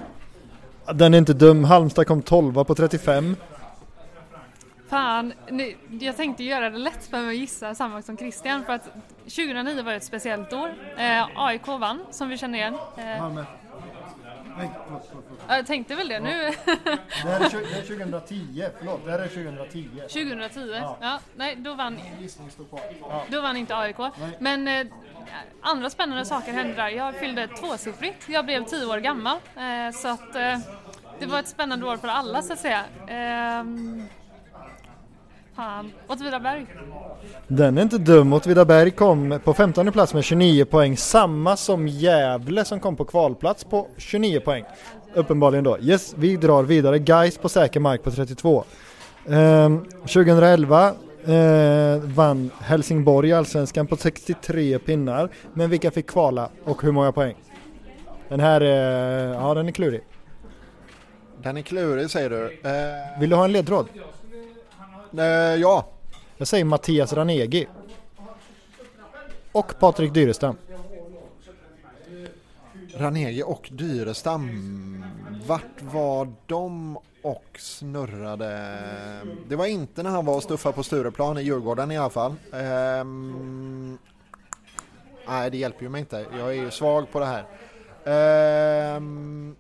Den är inte dum. Halmstad kom 12 på 35. Fan, nu, jag tänkte göra det lätt för mig att gissa samma som Christian för att 2009 var ett speciellt år. Eh, AIK vann, som vi känner igen. Eh, jag tänkte väl det nu. Det här är, det är 2010, förlåt, det här är 2010. 2010, ja. nej då vann, Gissning står kvar. Ja. då vann inte AIK. Men eh, andra spännande saker hände där. Jag fyllde tvåsiffrigt, jag blev tio år gammal. Eh, så att eh, det var ett spännande år för alla så att säga. Fan, Åtvidaberg. Den är inte dum. Åtvidaberg kom på 15 plats med 29 poäng. Samma som Gävle som kom på kvalplats på 29 poäng. Uppenbarligen då. Yes, vi drar vidare. Guys på säker mark på 32. Ehm, 2011 eh, vann Helsingborg allsvenskan på 63 pinnar. Men vilka fick kvala och hur många poäng? Den här är, ja den är klurig. Den är klurig säger du. Eh, Vill du ha en ledtråd? Eh, ja, Jag säger Mattias Ranegi. Och Patrik Dyrestam. Ranegi och Dyrestam. Vart var de och snurrade? Det var inte när han var och stuffade på Stureplan i Djurgården i alla fall. Ehm, nej, det hjälper ju mig inte. Jag är ju svag på det här. Ehm,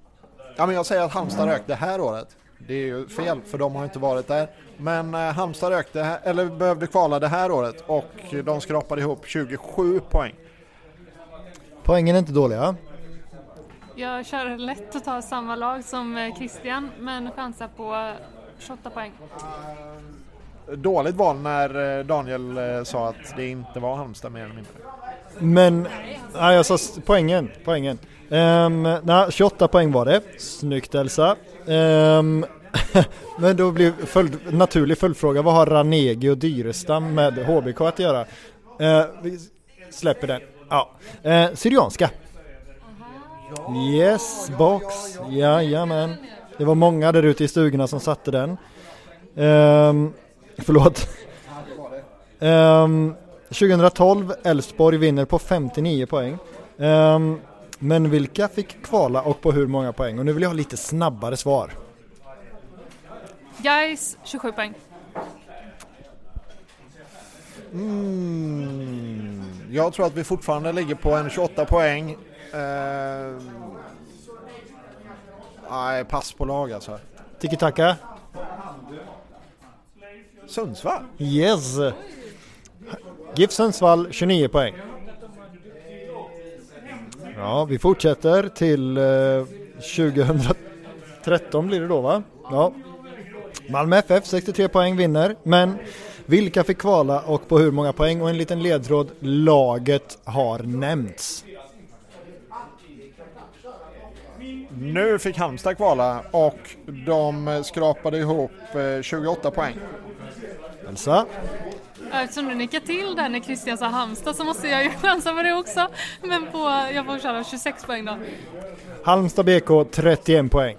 ja, men jag säger att Halmstad rök det här året. Det är ju fel för de har inte varit där. Men eh, Halmstad rökte, här- eller behövde kvala det här året och de skrapade ihop 27 poäng. Poängen är inte dåliga. Jag kör lätt att ta samma lag som eh, Christian men chansar på eh, 28 poäng. Dåligt val när eh, Daniel sa att det inte var Halmstad mer eller mindre. Men, nej jag sa poängen, poängen. Um, nej, 28 poäng var det. Snyggt Elsa. Ehm, men då blir följd, naturlig följdfråga, vad har Ranegi och Dyrestam med HBK att göra? Eh, vi släpper den. Ja. Eh, Syrianska. Yes, box. Jajamän. Det var många där ute i stugorna som satte den. Um, förlåt. Ehm, 2012, Elfsborg vinner på 59 poäng. Ehm, men vilka fick kvala och på hur många poäng? Och nu vill jag ha lite snabbare svar. Guys 27 poäng. Mm, jag tror att vi fortfarande ligger på en 28 poäng. Eh, nej, pass på lag alltså. Tiki-taka? Sundsvall? Yes! GIF Sundsvall 29 poäng. Ja, vi fortsätter till eh, 2013 blir det då va? Ja. Malmö FF 63 poäng vinner, men vilka fick kvala och på hur många poäng? Och en liten ledtråd, laget har nämnts. Nu fick Halmstad kvala och de skrapade ihop eh, 28 poäng. Elsa? Eftersom du nickar till där när Christian sa Halmstad så måste jag ju chansa på det också. Men på, jag får köra 26 poäng då. Halmstad BK 31 poäng.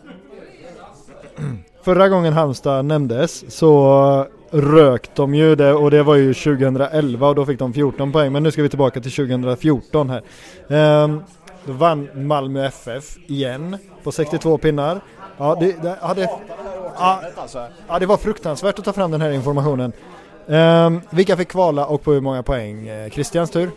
Förra gången Halmstad nämndes så rök de ju det och det var ju 2011 och då fick de 14 poäng men nu ska vi tillbaka till 2014 här. Ehm, då vann Malmö FF igen på 62 pinnar. Ja det, det, ja, det, ja, ja, det var fruktansvärt att ta fram den här informationen. Ehm, vilka fick kvala och på hur många poäng? Eh, Christians tur.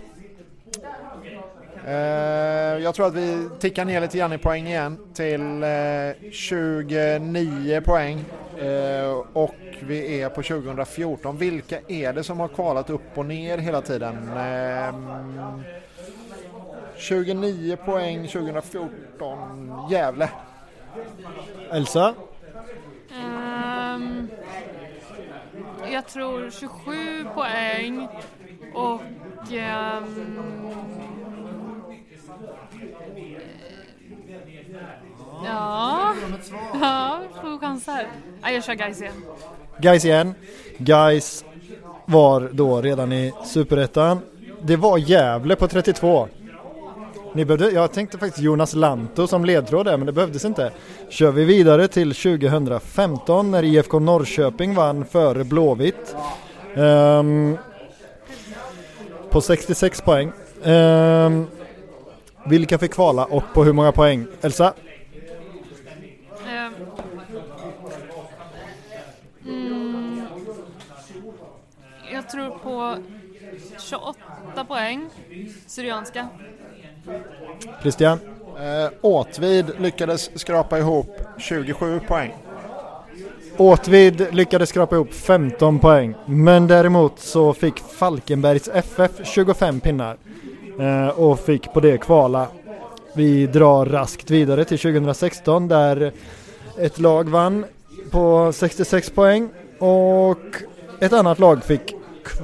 Eh, jag tror att vi tickar ner lite grann i poäng igen till eh, 29 poäng. Eh, och vi är på 2014. Vilka är det som har kvalat upp och ner hela tiden? Ehm, 29 poäng 2014. Gävle. Elsa? Ehm, jag tror 27 poäng och ehm, Ja, ja, får chanser. Ja, jag kör guys igen. Guys igen. Guys var då redan i Superettan. Det var Gävle på 32. Ni behövde, jag tänkte faktiskt Jonas Lanto som ledtråd där men det behövdes inte. Kör vi vidare till 2015 när IFK Norrköping vann före Blåvitt. Ehm, på 66 poäng. Ehm, vilka fick kvala och på hur många poäng? Elsa? Tror på 28 poäng, Syrianska. Christian? Eh, Åtvid lyckades skrapa ihop 27 poäng. Åtvid lyckades skrapa ihop 15 poäng, men däremot så fick Falkenbergs FF 25 pinnar eh, och fick på det kvala. Vi drar raskt vidare till 2016 där ett lag vann på 66 poäng och ett annat lag fick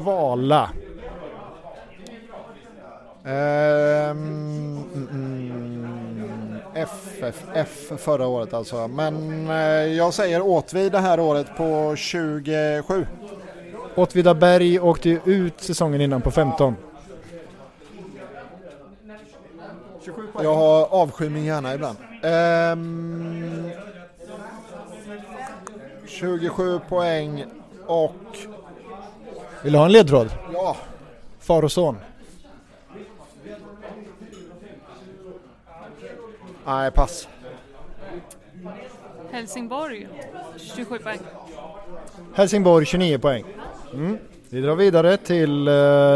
kvala. Ehm, mm, mm, FFF förra året alltså. Men eh, jag säger Åtvid det här året på 27. Åtvidaberg åkte ju ut säsongen innan på 15. Jag har avsky min hjärna ibland. Ehm, 27 poäng och Vill du ha en ledtråd? ja, Far och son. nej pass. Helsingborg, 27 poäng. Helsingborg 29 poäng. Mm. Vi drar vidare till, eh,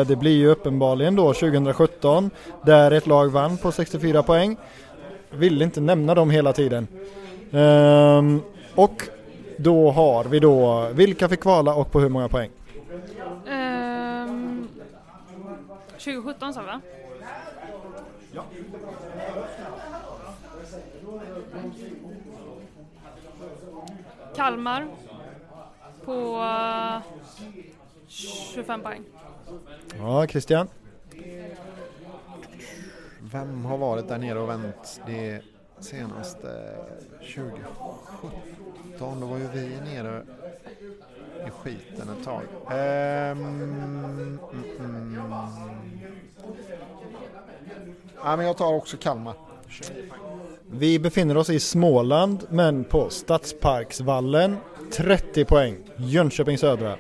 det blir ju uppenbarligen då 2017 där ett lag vann på 64 poäng. Vill inte nämna dem hela tiden. Ehm, och då har vi då, vilka fick kvala och på hur många poäng? Ehm, 2017 sa vi va? Kalmar på eh, 25 poäng. Ja, Christian. Vem har varit där nere och vänt det senaste 2017? Då var ju vi nere i skiten ett tag. Ehm, mm, mm. Ja, men jag tar också Kalmar. Vi befinner oss i Småland men på Stadsparksvallen 30 poäng. Jönköping Södra.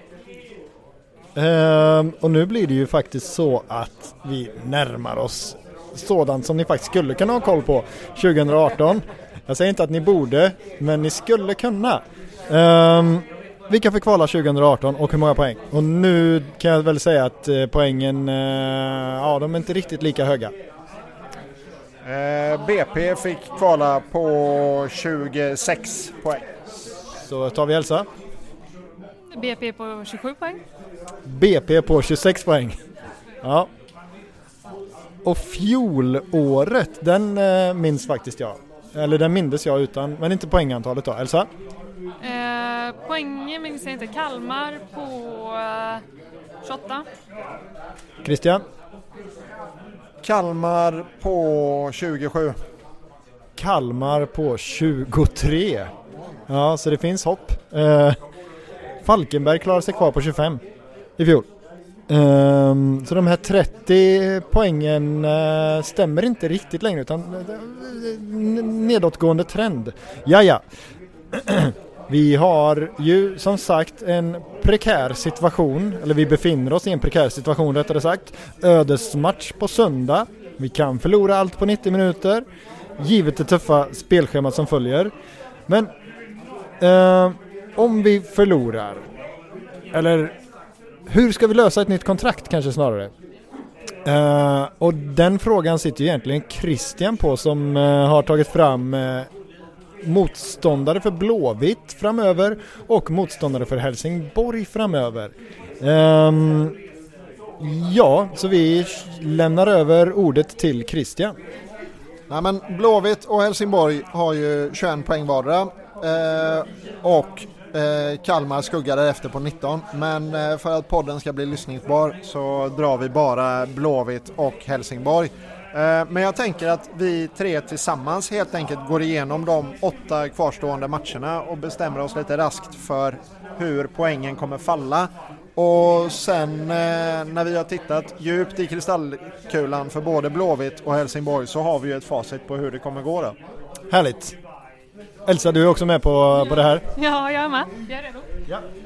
Ehm, och nu blir det ju faktiskt så att vi närmar oss sådant som ni faktiskt skulle kunna ha koll på 2018. Jag säger inte att ni borde, men ni skulle kunna. Um, vilka fick kvala 2018 och hur många poäng? Och nu kan jag väl säga att eh, poängen, eh, ja de är inte riktigt lika höga. Eh, BP fick kvala på 26 poäng. Så tar vi Elsa. BP på 27 poäng. BP på 26 poäng. Ja. Och fjolåret, den minns faktiskt jag. Eller den mindes jag utan, men inte poängantalet då. Elsa? Eh, poängen minns jag inte. Kalmar på eh, 28. Christian? Kalmar på 27. Kalmar på 23. Ja, så det finns hopp. Eh, Falkenberg klarar sig kvar på 25 i fjol. Ehm, så de här 30 poängen eh, stämmer inte riktigt längre utan n- nedåtgående trend. Ja, ja. Vi har ju som sagt en prekär situation, eller vi befinner oss i en prekär situation rättare sagt. Ödesmatch på söndag. Vi kan förlora allt på 90 minuter, givet det tuffa spelschemat som följer. Men eh, om vi förlorar, eller hur ska vi lösa ett nytt kontrakt kanske snarare? Eh, och den frågan sitter ju egentligen Christian på som eh, har tagit fram eh, motståndare för Blåvitt framöver och motståndare för Helsingborg framöver. Um, ja, så vi lämnar över ordet till Christian. Nej, men Blåvitt och Helsingborg har ju 21 poäng vardera. Eh, och eh, Kalmar skuggar därefter på 19. Men eh, för att podden ska bli lyssningsbar så drar vi bara Blåvitt och Helsingborg. Eh, men jag tänker att vi tre tillsammans helt enkelt går igenom de åtta kvarstående matcherna och bestämmer oss lite raskt för hur poängen kommer falla. Och sen eh, när vi har tittat djupt i kristallkulan för både Blåvitt och Helsingborg så har vi ju ett facit på hur det kommer gå då. Härligt. Elsa, du är också med på, på det här? Ja, jag är med. Jag är redo.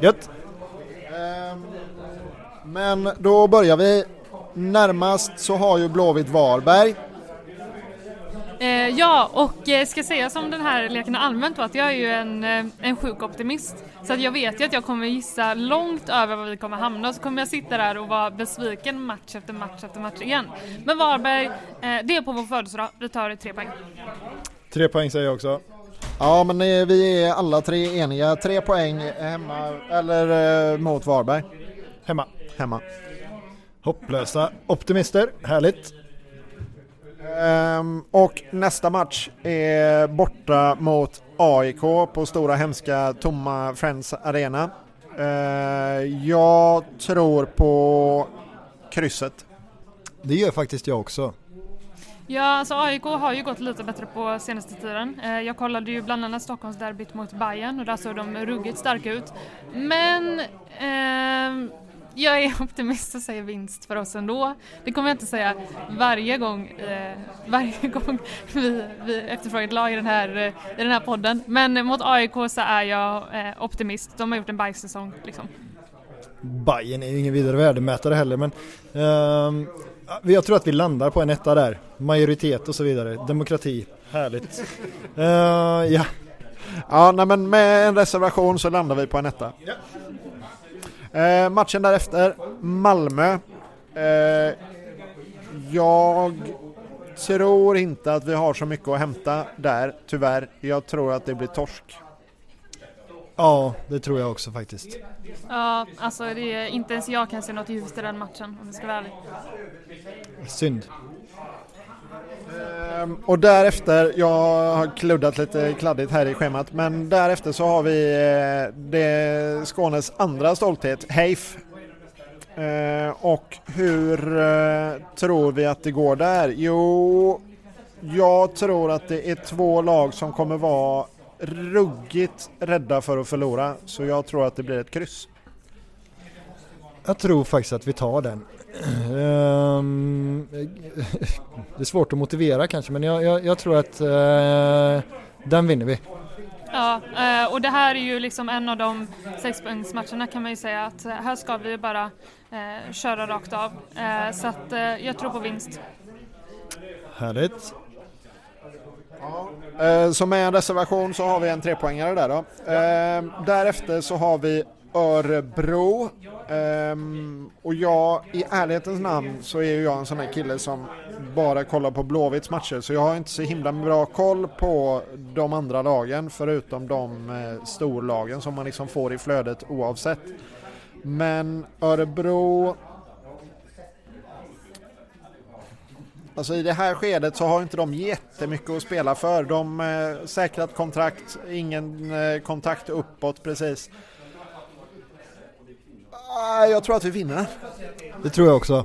Gött. Ehm, Men då börjar vi. Närmast så har ju Blåvitt Varberg. Eh, ja, och eh, ska säga som den här leken har allmänt då, att jag är ju en, eh, en sjuk optimist. Så att jag vet ju att jag kommer gissa långt över vad vi kommer hamna och så kommer jag sitta där och vara besviken match efter match efter match igen. Men Varberg, det är på vår födelsedag. Vi tar tre poäng. Tre poäng säger jag också. Ja men vi är alla tre eniga. Tre poäng hemma, eller mot Varberg. Hemma. Hemma. Hopplösa optimister. Härligt. Ehm, och nästa match är borta mot AIK på stora hemska tomma Friends Arena. Ehm, jag tror på krysset. Det gör faktiskt jag också. Ja, alltså AIK har ju gått lite bättre på senaste tiden. Eh, Jag kollade ju bland annat Stockholmsderbyt mot Bayern och där såg de ruggigt starka ut. Men ehm, jag är optimist och säger vinst för oss ändå. Det kommer jag inte säga varje gång, eh, varje gång vi, vi efterfrågar ett lag i den, här, eh, i den här podden. Men mot AIK så är jag eh, optimist. De har gjort en bajssäsong liksom. Bayern är ju ingen vidare värdemätare heller men ehm, jag tror att vi landar på en etta där. Majoritet och så vidare. Demokrati. Härligt. Eh, ja. Ja, nej, men med en reservation så landar vi på en etta. Eh, matchen därefter, Malmö. Eh, jag tror inte att vi har så mycket att hämta där, tyvärr. Jag tror att det blir torsk. ja, det tror jag också faktiskt. Ja, alltså det är inte ens jag kan se något ljust i den matchen om jag ska vara ärlig. Synd. Ehm, Och därefter, jag har kluddat lite kladdigt här i schemat, men därefter så har vi eh, det Skånes andra stolthet, Heif. Ehm, och hur eh, tror vi att det går där? Jo, jag tror att det är två lag som kommer vara ruggigt rädda för att förlora, så jag tror att det blir ett kryss. Jag tror faktiskt att vi tar den. Ehm, det är svårt att motivera kanske men jag, jag, jag tror att eh, den vinner vi. Ja, eh, och det här är ju liksom en av de sexpoängsmatcherna kan man ju säga att här ska vi bara eh, köra rakt av. Eh, så att eh, jag tror på vinst. Härligt. Eh, Så med en reservation så har vi en trepoängare där då. Eh, Därefter så har vi Örebro. Um, Och jag, i ärlighetens namn så är ju jag en sån här kille som bara kollar på Blåvitts matcher så jag har inte så himla bra koll på de andra lagen förutom de eh, storlagen som man liksom får i flödet oavsett. Men Örebro Alltså i det här skedet så har inte de jättemycket att spela för. De eh, säkrat kontrakt, ingen eh, kontakt uppåt precis. Ah, jag tror att vi vinner den. Det tror jag också.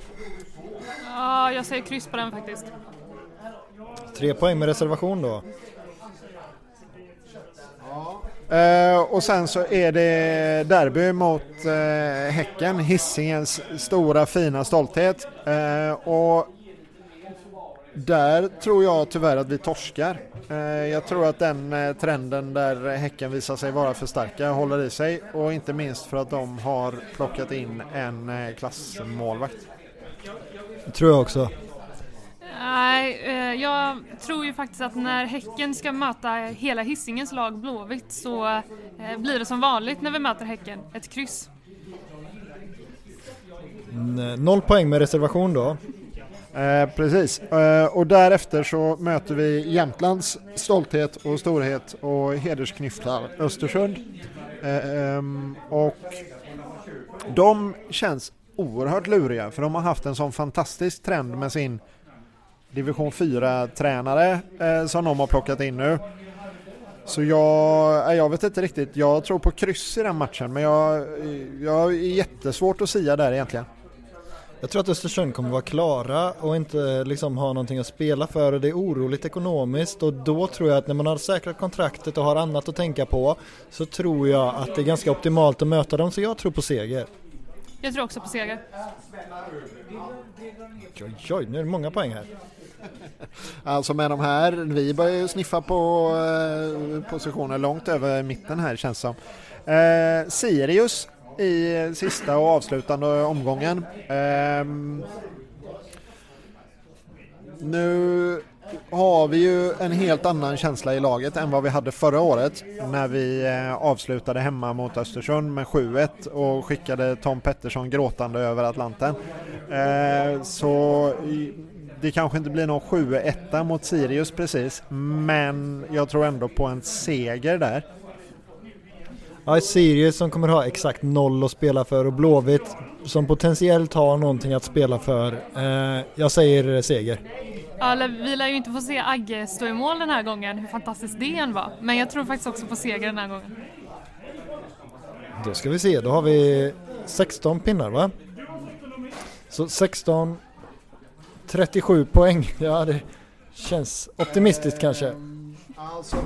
Ja, jag säger kryss på den faktiskt. Tre poäng med reservation då. Eh, och sen så är det derby mot eh, Häcken, Hisingens stora fina stolthet. Eh, och där tror jag tyvärr att vi torskar. Eh, jag tror att den eh, trenden där Häcken visar sig vara för starka håller i sig och inte minst för att de har plockat in en eh, klassmålvakt. Det tror jag också. Nej, jag tror ju faktiskt att när Häcken ska möta hela Hisingens lag Blåvitt så blir det som vanligt när vi möter Häcken, ett kryss. N- Noll poäng med reservation då. Eh, precis, eh, och därefter så möter vi Jämtlands stolthet och storhet och hedersknyftar Östersund. Eh, ehm, och de känns oerhört luriga för de har haft en sån fantastisk trend med sin division 4-tränare eh, som de har plockat in nu. Så jag, eh, jag vet inte riktigt, jag tror på kryss i den matchen men jag, jag är jättesvårt att sia där egentligen. Jag tror att Östersund kommer vara klara och inte liksom ha någonting att spela för och det är oroligt ekonomiskt och då tror jag att när man har säkrat kontraktet och har annat att tänka på så tror jag att det är ganska optimalt att möta dem så jag tror på seger. Jag tror också på seger. Oj, oj, nu är det många poäng här. Alltså med de här, vi börjar ju sniffa på eh, positioner långt över mitten här känns som. Eh, Sirius i sista och avslutande omgången. Um, nu har vi ju en helt annan känsla i laget än vad vi hade förra året när vi eh, avslutade hemma mot Östersund med 7-1 och skickade Tom Pettersson gråtande över Atlanten. Ehm, så det kanske inte blir någon 7-1 mot Sirius precis, men jag tror ändå på en seger där. Ja, Sirius som kommer ha exakt noll att spela för och Blåvitt som potentiellt har någonting att spela för. Eh, jag säger seger. Ja, vi lär ju inte få se Agge stå i mål den här gången, hur fantastiskt det än var. Men jag tror faktiskt också på seger den här gången. Då ska vi se, då har vi 16 pinnar va? Så 16, 37 poäng. Ja, det känns optimistiskt kanske. Alltså,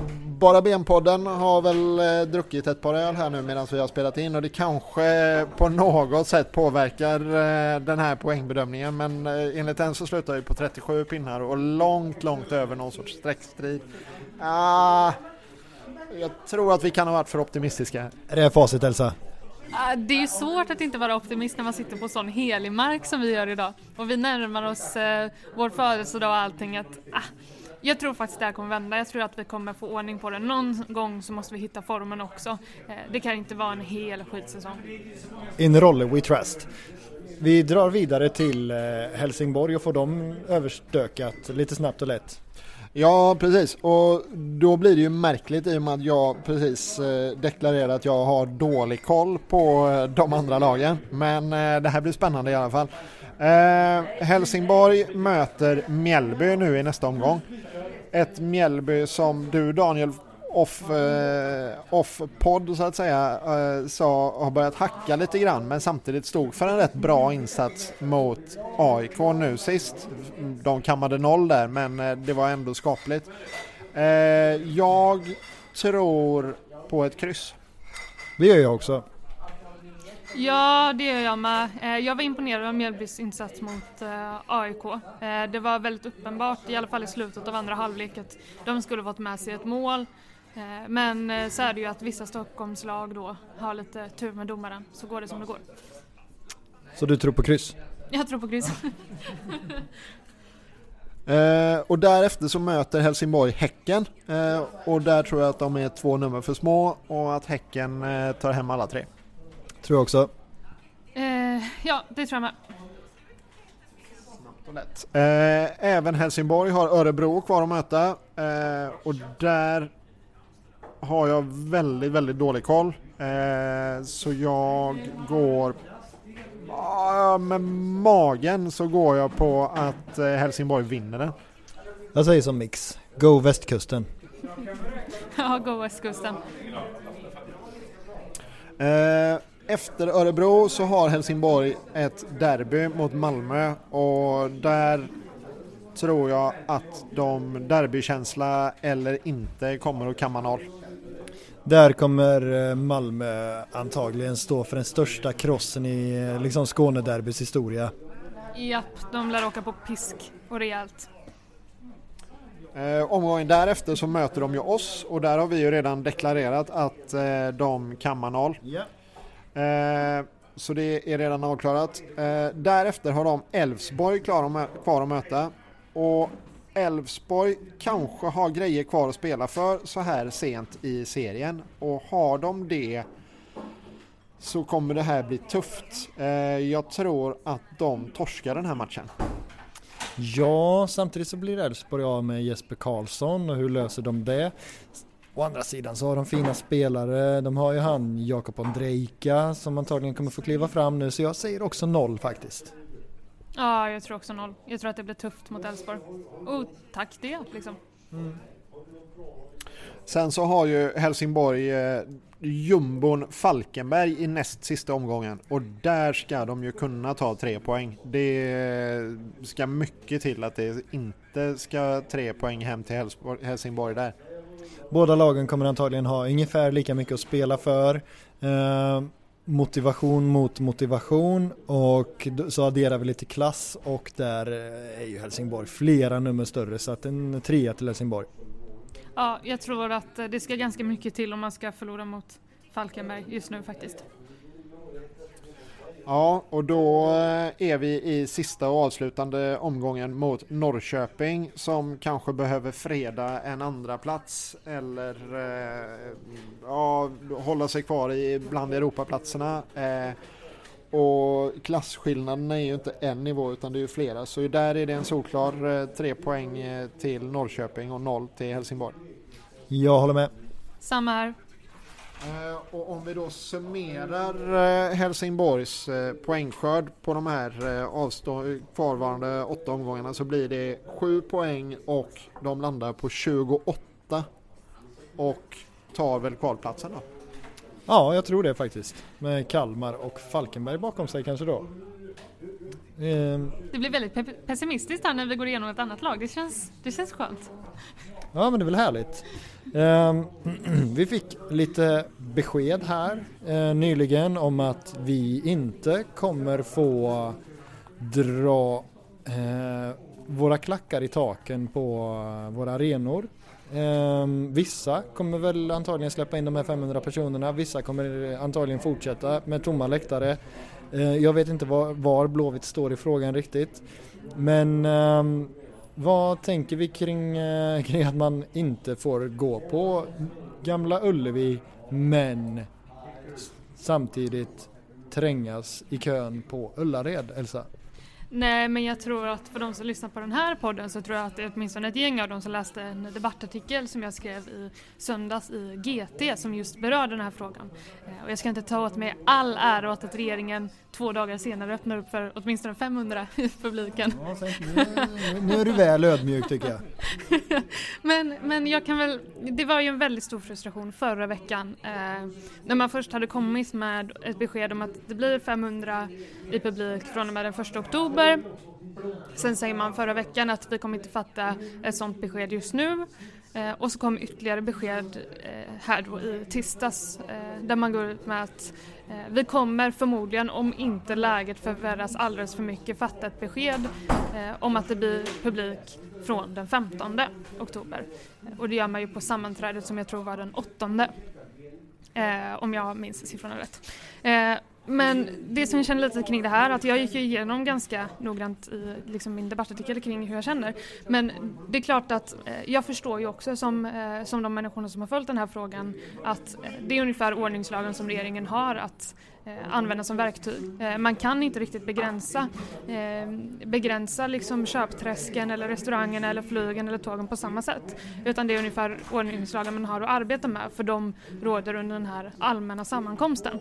bara benpodden har väl eh, druckit ett par öl här nu medan vi har spelat in och det kanske på något sätt påverkar eh, den här poängbedömningen men eh, enligt den så slutar vi på 37 pinnar och långt, långt över någon sorts streckstrid. Ah, jag tror att vi kan ha varit för optimistiska. Är det facit Elsa? Ah, Det är ju svårt att inte vara optimist när man sitter på sån helig mark som vi gör idag. Och vi närmar oss eh, vår födelsedag och allting. Att, ah, jag tror faktiskt det här kommer vända. Jag tror att vi kommer få ordning på det. Någon gång så måste vi hitta formen också. Eh, det kan inte vara en hel skitsäsong. In Rolle We Trust. Vi drar vidare till eh, Helsingborg och får dem överstökat lite snabbt och lätt. Ja, precis. Och då blir det ju märkligt i och med att jag precis eh, deklarerade att jag har dålig koll på de andra lagen. Men det här blir spännande i alla fall. Eh, Helsingborg möter Mjällby nu i nästa omgång. Ett Mjällby som du Daniel off, eh, off podd så att säga eh, sa har börjat hacka lite grann men samtidigt stod för en rätt bra insats mot AIK nu sist. De kammade noll där men eh, det var ändå skapligt. Eh, jag tror på ett kryss. Det gör jag också. Ja, det gör jag med. Eh, Jag var imponerad av Mjällbys insats mot eh, AIK. Eh, Det var väldigt uppenbart, i alla fall i slutet av andra halvlek, att de skulle fått med sig ett mål. Men så är det ju att vissa Stockholmslag då har lite tur med domaren, så går det som det går. Så du tror på kryss? Jag tror på kryss. Eh, och därefter så möter Helsingborg Häcken eh, och där tror jag att de är två nummer för små och att Häcken eh, tar hem alla tre. Tror jag också. Eh, ja, det tror jag med. Lätt. Eh, även Helsingborg har Örebro kvar att möta eh, och där har jag väldigt, väldigt dålig koll. Eh, så jag går ah, med magen så går jag på att eh, Helsingborg vinner den. Jag säger som mix. Go västkusten. Ja, gå västkusten. Eh, efter Örebro så har Helsingborg ett derby mot Malmö och där tror jag att de derbykänsla eller inte kommer att kamma noll. Där kommer eh, Malmö antagligen stå för den största krossen i eh, liksom Skånederbyts historia. Japp, de lär åka på pisk och rejält. Eh, omgången därefter så möter de ju oss och där har vi ju redan deklarerat att eh, de kammar noll. Eh, Eh, så det är redan avklarat. Eh, därefter har de Elfsborg kvar att möta och Elfsborg kanske har grejer kvar att spela för så här sent i serien och har de det så kommer det här bli tufft. Eh, jag tror att de torskar den här matchen. Ja, samtidigt så blir Elfsborg av med Jesper Karlsson och hur löser de det? Å andra sidan så har de fina spelare. De har ju han Jakob Ondrejka som antagligen kommer få kliva fram nu så jag säger också noll faktiskt. Ja, jag tror också noll. Jag tror att det blir tufft mot Elfsborg. Och tack det liksom. Sen så har ju Helsingborg eh, jumbon Falkenberg i näst sista omgången och där ska de ju kunna ta tre poäng. Det ska mycket till att det inte ska tre poäng hem till Helsingborg, Helsingborg där. Båda lagen kommer antagligen ha ungefär lika mycket att spela för. Eh, motivation mot motivation och så adderar vi lite klass och där eh, är ju Helsingborg flera nummer större så att en trea till Helsingborg. Ja, jag tror att eh, det ska ganska mycket till om man ska förlora mot Falkenberg just nu faktiskt. Ja, och då eh, är vi i sista och avslutande omgången mot Norrköping som kanske behöver freda en andra plats eller eh, ja, hålla sig kvar i bland Europaplatserna. Eh, och klasskillnaden är ju inte en nivå utan det är ju flera så där är det en solklar tre poäng till Norrköping och noll till Helsingborg. Jag håller med. Samma här. Eh, Och om vi då summerar eh, Helsingborgs eh, poängskörd på de här avstå- kvarvarande åtta omgångarna så blir det sju poäng och de landar på 28 och tar väl kvalplatsen då. Ja, jag tror det faktiskt. Med Kalmar och Falkenberg bakom sig kanske då. Ehm, Det blir väldigt pe- pessimistiskt här när vi går igenom ett annat lag. Det känns, det känns skönt. Ja men det är väl härligt. Ehm, vi fick lite besked här eh, nyligen om att vi inte kommer få dra eh, våra klackar i taken på våra arenor. Ehm, vissa kommer väl antagligen släppa in de här 500 personerna, vissa kommer eh, antagligen fortsätta med tomma läktare. Eh, jag vet inte var, var Blåvitt står i frågan riktigt. Men ehm, vad tänker vi kring, eh, kring att man inte får gå på Gamla Ullevi men samtidigt trängas i kön på Ullared, Elsa? Nej, men jag tror att för de som lyssnar på den här podden så tror jag att det är åtminstone ett gäng av dem som läste en debattartikel som jag skrev i söndags i GT som just berör den här frågan. Eh, Och jag ska inte ta åt mig all ära åt att regeringen två dagar senare öppnar upp för åtminstone 500 i publiken. nu, nu är du väl ödmjuk tycker jag. Men, men jag kan väl, det var ju en väldigt stor frustration förra veckan eh, när man först hade kommit med ett besked om att det blir 500 i publik från och med den 1 oktober. Sen säger man förra veckan att vi kommer inte fatta ett sådant besked just nu. Eh, och så kom ytterligare besked eh, här då i tisdags eh, där man går ut med att eh, vi kommer förmodligen, om inte läget förvärras alldeles för mycket, fatta ett besked eh, om att det blir publik från den 15 oktober. Eh, Och det gör man ju på sammanträdet som jag tror var den 8 eh, om jag minns siffrorna rätt. Eh, men det som jag känner lite kring det här, att jag gick ju igenom ganska noggrant i liksom min debattartikel kring hur jag känner. Men det är klart att eh, jag förstår ju också som, eh, som de människorna som har följt den här frågan att eh, det är ungefär ordningslagen som regeringen har att eh, använda som verktyg. Eh, man kan inte riktigt begränsa, eh, begränsa liksom köpträsken eller restaurangerna eller flygen eller tågen på samma sätt. Utan det är ungefär ordningslagen man har att arbeta med för de råder under den här allmänna sammankomsten.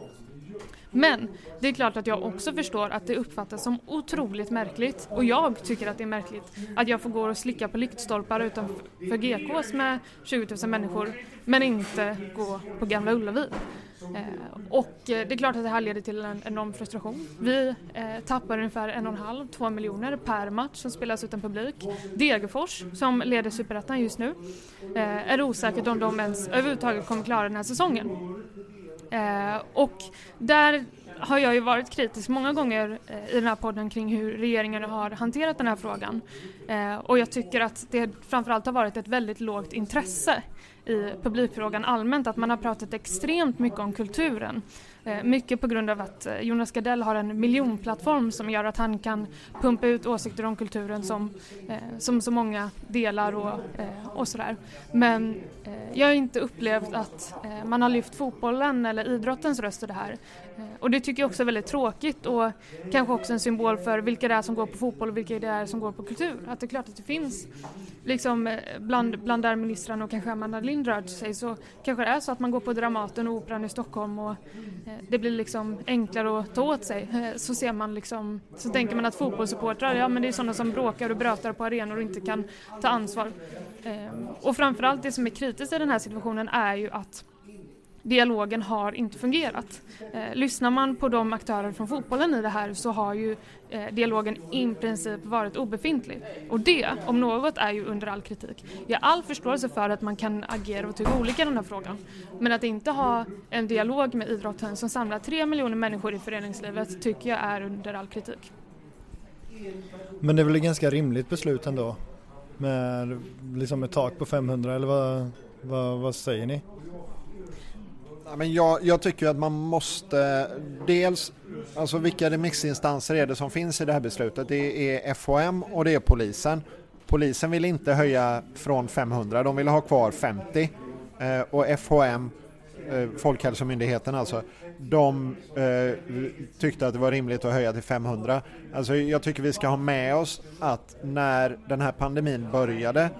Men det är klart att jag också förstår att det uppfattas som otroligt märkligt och jag tycker att det är märkligt att jag får gå och slicka på lyktstolpar utanför GKs med 20 000 människor men inte gå på Gamla Ullevi. Eh, och eh, det är klart att det här leder till en enorm frustration. Vi eh, tappar ungefär en och en halv, två miljoner per match som spelas utan publik. Degerfors, som leder Superettan just nu, är osäkert om de ens överhuvudtaget kommer klara den här säsongen. Eh, och där har jag ju varit kritisk många gånger eh, i den här podden kring hur regeringen har hanterat den här frågan. Eh, och jag tycker att det framförallt har varit ett väldigt lågt intresse i publikfrågan allmänt, att man har pratat extremt mycket om kulturen. Eh, mycket på grund av att eh, Jonas Gardell har en miljonplattform som gör att han kan pumpa ut åsikter om kulturen som, eh, som så många delar och, och sådär. Men jag har inte upplevt att man har lyft fotbollen eller idrottens röst i det här. Och det tycker jag också är väldigt tråkigt och kanske också en symbol för vilka det är som går på fotboll och vilka det är som går på kultur. Att det är klart att det finns, liksom eh, bland, bland där ministrarna och kanske Amanda Lind rör sig så kanske det är så att man går på Dramaten och Operan i Stockholm och eh, det blir liksom enklare att ta åt sig. Eh, Så ser man liksom, så tänker man att fotbollssupportrar, ja men det är sådana som bråkar och brötar på arenor och inte kan ta ansvar. Eh, Och framförallt det som är kritiskt i den här situationen är ju att dialogen har inte fungerat. Eh, lyssnar man på de aktörer från fotbollen i det här så har ju eh, dialogen i princip varit obefintlig. Och det, om något, är ju under all kritik. Jag har all förståelse för att man kan agera och tycka olika i den här frågan. Men att inte ha en dialog med idrotten som samlar tre miljoner människor i föreningslivet tycker jag är under all kritik. Men det är väl ett ganska rimligt beslut ändå? Med liksom ett tak på 500 eller vad, vad, vad säger ni? Ja, men jag, jag tycker att man måste dels, alltså vilka remissinstanser är det som finns i det här beslutet? Det är FHM och det är polisen. Polisen vill inte höja från 500, de vill ha kvar 50 eh, och FHM, eh, Folkhälsomyndigheten alltså, de eh, tyckte att det var rimligt att höja till 500. Alltså jag tycker vi ska ha med oss att när den här pandemin började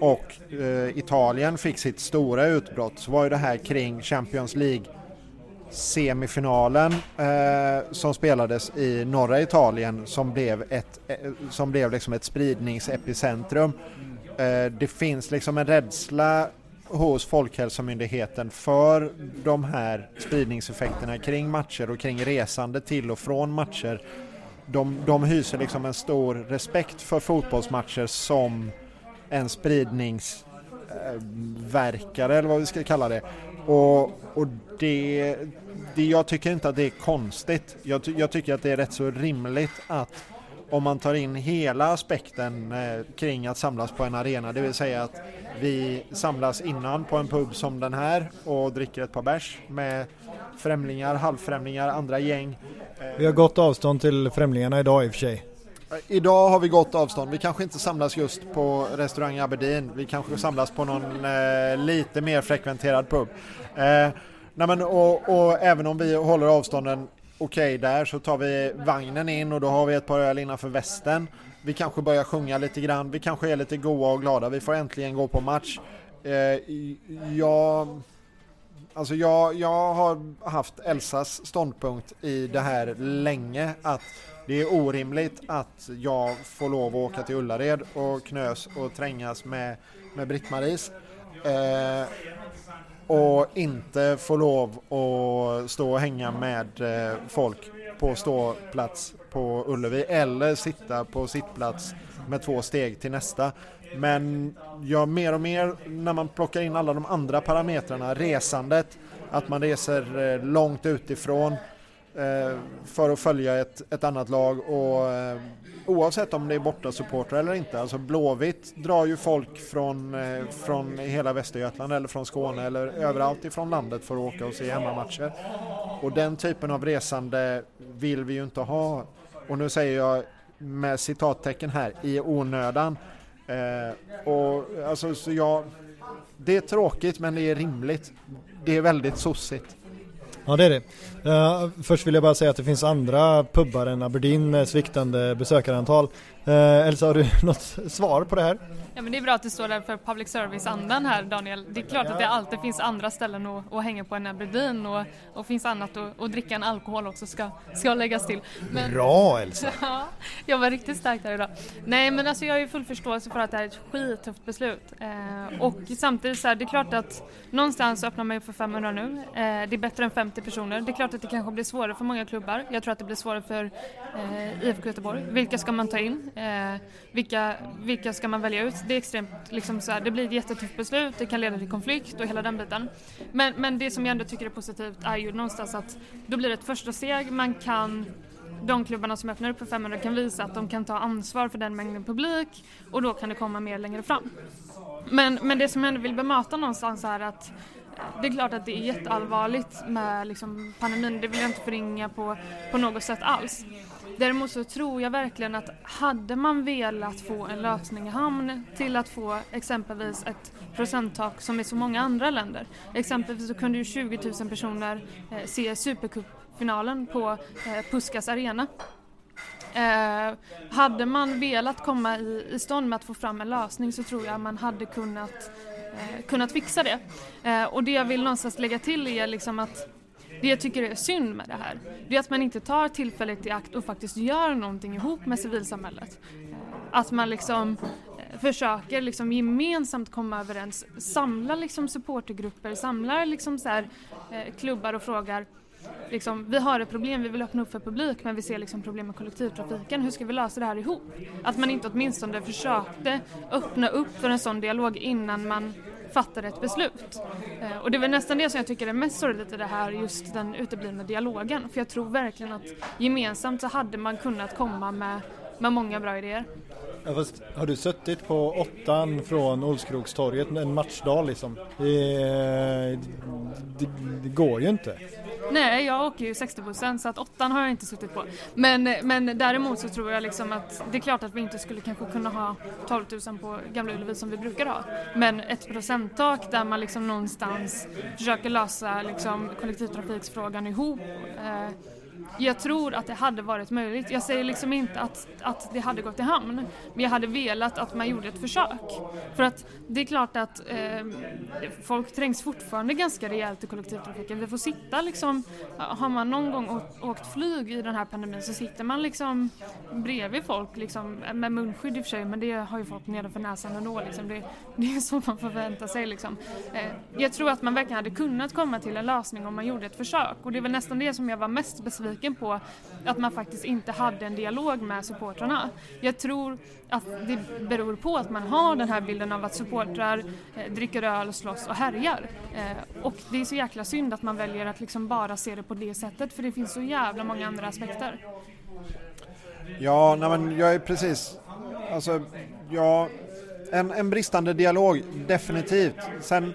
och eh, Italien fick sitt stora utbrott så var ju det här kring Champions League semifinalen eh, som spelades i norra Italien som blev, ett, eh, som blev liksom ett spridningsepicentrum. Eh, det finns liksom en rädsla hos Folkhälsomyndigheten för de här spridningseffekterna kring matcher och kring resande till och från matcher. De, de hyser liksom en stor respekt för fotbollsmatcher som en spridningsverkare eller vad vi ska kalla det. Och, och det, det, jag tycker inte att det är konstigt. Jag, jag tycker att det är rätt så rimligt att om man tar in hela aspekten eh, kring att samlas på en arena, det vill säga att vi samlas innan på en pub som den här och dricker ett par bärs med främlingar, halvfrämlingar, andra gäng. Vi har gått avstånd till främlingarna idag i och för sig. Idag har vi gott avstånd. Vi kanske inte samlas just på restaurang Aberdeen. Vi kanske samlas på någon eh, lite mer frekventerad pub. Eh, nej men, och, och även om vi håller avstånden okej där så tar vi vagnen in och då har vi ett par öl innanför västen. Vi kanske börjar sjunga lite grann. Vi kanske är lite goa och glada. Vi får äntligen gå på match. Eh, jag, alltså jag, jag har haft Elsas ståndpunkt i det här länge att det är orimligt att jag får lov att åka till Ullared och knös och trängas med, med Britt-Maries. Eh, och inte få lov att stå och hänga med eh, folk på ståplats på Ullevi eller sitta på sittplats med två steg till nästa. Men ja, mer och mer när man plockar in alla de andra parametrarna, resandet, att man reser eh, långt utifrån, Eh, för att följa ett, ett annat lag och eh, oavsett om det är borta supportrar eller inte. Alltså Blåvitt drar ju folk från, eh, från hela Västergötland eller från Skåne eller överallt ifrån landet för att åka och se hemmamatcher. Och den typen av resande vill vi ju inte ha. Och nu säger jag med citattecken här, i onödan. Eh, och alltså, så jag, det är tråkigt men det är rimligt. Det är väldigt sossigt. Ja det är det. Uh, först vill jag bara säga att det finns andra pubbar än Aberdeen med sviktande besökarantal. Uh, Elsa, har du något svar på det här? Ja men det är bra att du står där för public service-andan här Daniel. Det är klart att det alltid finns andra ställen att, att hänga på än Aberdeen och, och finns annat att, att dricka än alkohol också ska, ska läggas till. Men, Bra Elsa! Ja, jag var riktigt stark där idag. Nej men alltså jag har ju full förståelse för att det här är ett skittufft beslut. Eh, och samtidigt så här, det är klart att någonstans öppnar man ju för 500 nu. Eh, det är bättre än 50 personer. Det är klart att det kanske blir svårare för många klubbar. Jag tror att det blir svårare för eh, IFK Göteborg. Vilka ska man ta in? Eh, vilka, vilka ska man välja ut? Det är extremt, liksom så här, det blir ett jättetufft beslut. Det kan leda till konflikt och hela den biten. Men, men det som jag ändå tycker är positivt är ju någonstans att då blir det ett första steg. Man kan de klubbarna som öppnar upp för 500 kan visa att de kan ta ansvar för den mängden publik och då kan det komma mer längre fram. Men, men det som jag ändå vill bemöta någonstans är att eh, det är klart att det är jätteallvarligt med liksom pandemin, det vill jag inte förringa på, på något sätt alls. Däremot så tror jag verkligen att hade man velat få en lösning i hamn till att få exempelvis ett procenttak som i så många andra länder. Exempelvis så kunde ju 20 000 personer eh, se Supercupfinalen på eh, Puskas arena. Eh, hade man velat komma i, i stånd med att få fram en lösning så tror jag man hade kunnat, eh, kunnat fixa det. Eh, och det jag vill någonstans lägga till är liksom att det jag tycker är synd med det här, det är att man inte tar tillfället i akt och faktiskt gör någonting ihop med civilsamhället. Eh, att man liksom eh, försöker liksom gemensamt komma överens, samla liksom supportergrupper, samlar liksom så här, eh, klubbar och frågar Liksom, vi har ett problem, vi vill öppna upp för publik men vi ser liksom problem med kollektivtrafiken. Hur ska vi lösa det här ihop? Att man inte åtminstone försökte öppna upp för en sån dialog innan man fattade ett beslut. Eh, och det är väl nästan det som jag tycker är mest sorgligt i det här, just den uteblivna dialogen. För jag tror verkligen att gemensamt så hade man kunnat komma med, med många bra idéer. Ja, fast har du suttit på åttan från Olskrokstorget en matchdag liksom? Det, det, det går ju inte. Nej, jag åker ju 60-bussen så att åttan har jag inte suttit på. Men, men däremot så tror jag liksom att det är klart att vi inte skulle kanske kunna ha 12 000 på Gamla Ullevi som vi brukar ha. Men ett procenttak där man liksom någonstans försöker lösa liksom kollektivtrafiksfrågan ihop. Eh, jag tror att det hade varit möjligt. Jag säger liksom inte att, att det hade gått i hamn. Men jag hade velat att man gjorde ett försök. För att det är klart att eh, folk trängs fortfarande ganska rejält i kollektivtrafiken. Vi får sitta liksom, har man någon gång åkt, flyg i den här pandemin så sitter man liksom bredvid folk liksom, med munskydd i och för sig men det har ju folk nedanför näsan ändå. Liksom. Det, det är så man förväntar sig. Liksom. Eh, jag tror att man verkligen hade kunnat komma till en lösning om man gjorde ett försök och det är väl nästan det som jag var mest besviken på att man faktiskt inte hade en dialog med supportrarna. Jag tror att det beror på att man har den här bilden av att supportrar eh, dricker öl, slåss och härjar. Eh, och det är så jäkla synd att man väljer att liksom bara se det på det sättet för det finns så jävla många andra aspekter. Ja, nej men jag är precis, alltså, ja, en, en bristande dialog, definitivt. Sen,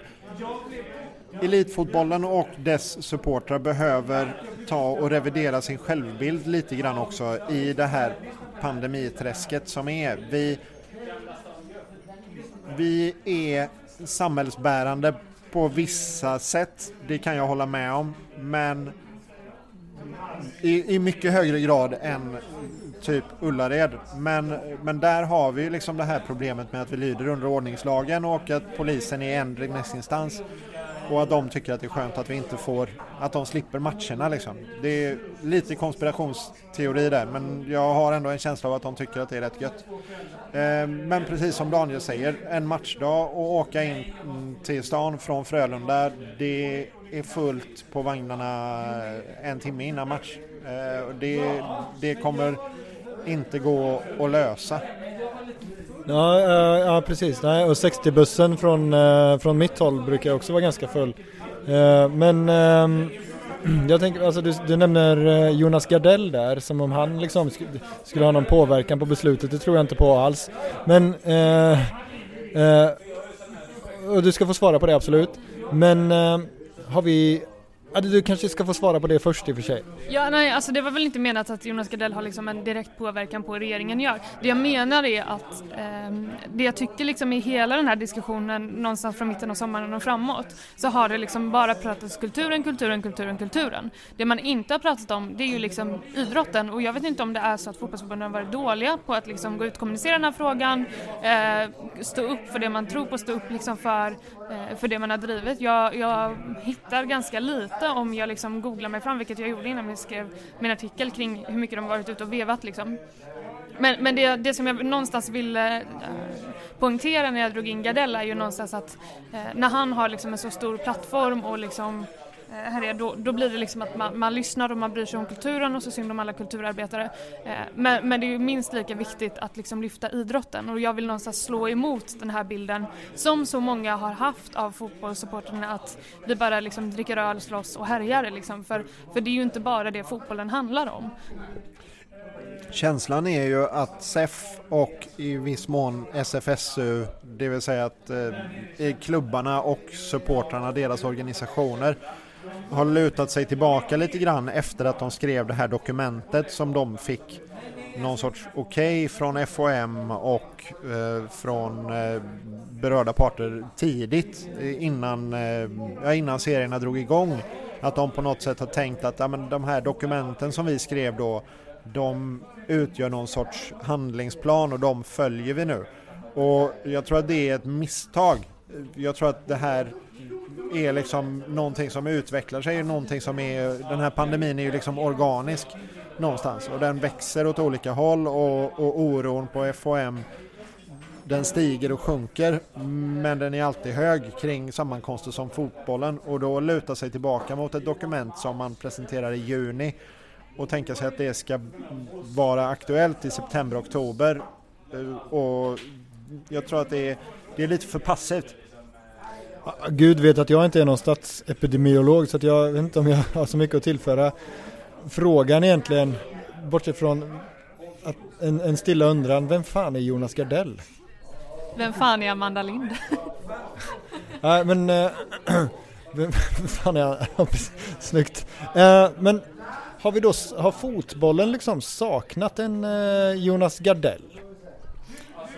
elitfotbollen och dess supportrar behöver ta och revidera sin självbild lite grann också i det här pandemiträsket som är. Vi, vi är samhällsbärande på vissa sätt, det kan jag hålla med om, men i, i mycket högre grad än typ Ullared. Men, men där har vi liksom det här problemet med att vi lyder under ordningslagen och att polisen är en remissinstans och att de tycker att det är skönt att vi inte får, att de slipper matcherna liksom. Det är lite konspirationsteori där men jag har ändå en känsla av att de tycker att det är rätt gött. Eh, men precis som Daniel säger, en matchdag och åka in till stan från Frölunda, det är fullt på vagnarna en timme innan match. Eh, det, det kommer inte gå att lösa. Ja, ja, ja precis. Nej, och 60-bussen från, eh, från mitt håll brukar också vara ganska full. Eh, men ehm, jag tänker, alltså du, du nämner Jonas Gardell där som om han liksom sk- skulle ha någon påverkan på beslutet, det tror jag inte på alls. Men, och du ska få svara på det absolut. Men har vi, du kanske ska få svara på det först i och för sig. Ja, nej, alltså det var väl inte menat att Jonas Gardell har liksom en direkt påverkan på hur regeringen gör. Det jag menar är att eh, det jag tycker liksom i hela den här diskussionen någonstans från mitten av sommaren och framåt så har det liksom bara pratats kulturen, kulturen, kulturen, kulturen. Det man inte har pratat om det är ju liksom idrotten och jag vet inte om det är så att fotbollsförbunden har varit dåliga på att liksom gå ut och kommunicera den här frågan, eh, stå upp för det man tror på, stå upp liksom för, Eh, för det man har drivit. Jag, jag hittar ganska lite om jag liksom googlar mig fram, vilket jag gjorde innan jag skrev min artikel kring hur mycket de varit ute och vevat liksom. Men, men det, det som jag någonstans ville eh, poängtera när jag drog in Gardell är ju någonstans att eh, när han har liksom en så stor plattform och liksom Eh, här är, då, då blir det liksom att man, man lyssnar och man bryr sig om kulturen och så synd om alla kulturarbetare. Eh, men, men det är ju minst lika viktigt att liksom lyfta idrotten och jag vill någonstans slå emot den här bilden som så många har haft av fotbollssupportrarna att vi bara liksom dricker öl, slåss och härjar liksom. För, för det är ju inte bara det fotbollen handlar om. Känslan är ju att SEF och i viss mån SFSU, det vill säga att eh, klubbarna och supportrarna, deras organisationer, har lutat sig tillbaka lite grann efter att de skrev det här dokumentet som de fick någon sorts okej från FOM och eh, från eh, berörda parter tidigt eh, innan, eh, innan serierna drog igång. Att de på något sätt har tänkt att ja, men de här dokumenten som vi skrev då de utgör någon sorts handlingsplan och de följer vi nu. Och jag tror att det är ett misstag. Jag tror att det här är liksom någonting som utvecklar sig, någonting som är, den här pandemin är ju liksom organisk någonstans och den växer åt olika håll och, och oron på FOM den stiger och sjunker men den är alltid hög kring sammankomster som fotbollen och då luta sig tillbaka mot ett dokument som man presenterar i juni och tänka sig att det ska vara aktuellt i september, oktober eh, och jag tror att det är, det är lite för passivt. Gud vet att jag inte är någon statsepidemiolog så att jag vet inte om jag har så mycket att tillföra. Frågan egentligen, bortsett från att en, en stilla undran, vem fan är Jonas Gardell? Vem fan är Amanda Lind? Nej men, äh, vem, fan är han? Snyggt. Äh, men har vi då, har fotbollen liksom saknat en äh, Jonas Gardell?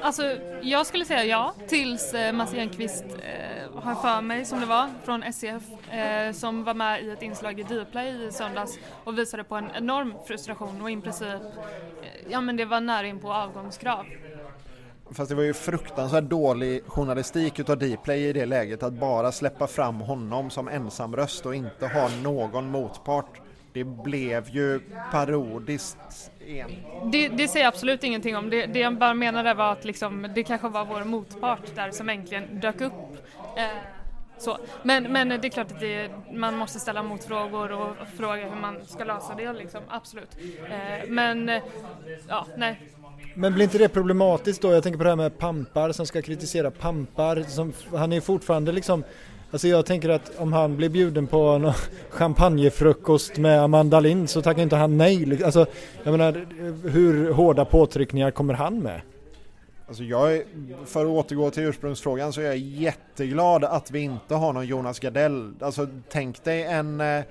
Alltså, jag skulle säga ja, tills eh, Mats Enqvist eh, har för mig, som det var, från SCF, eh, som var med i ett inslag i Dplay i söndags och visade på en enorm frustration och i princip, eh, ja men det var nära in på avgångskrav. Fast det var ju fruktansvärt dålig journalistik utav Dplay i det läget att bara släppa fram honom som ensam röst och inte ha någon motpart. Det blev ju parodiskt. Det, det säger jag absolut ingenting om. Det, det jag bara menade var att liksom, det kanske var vår motpart där som äntligen dök upp. Eh, så. Men, men det är klart att det, man måste ställa motfrågor och fråga hur man ska lösa det. Liksom. Absolut. Eh, men, eh, ja, nej. Men blir inte det problematiskt då? Jag tänker på det här med pampar som ska kritisera pampar. Som, han är fortfarande liksom Alltså jag tänker att om han blir bjuden på en champagnefrukost med Amanda Lind så tackar inte han nej. Liksom. Alltså, jag menar, hur hårda påtryckningar kommer han med? Alltså jag är, för att återgå till ursprungsfrågan så är jag jätteglad att vi inte har någon Jonas Gardell. Alltså tänk dig en eh,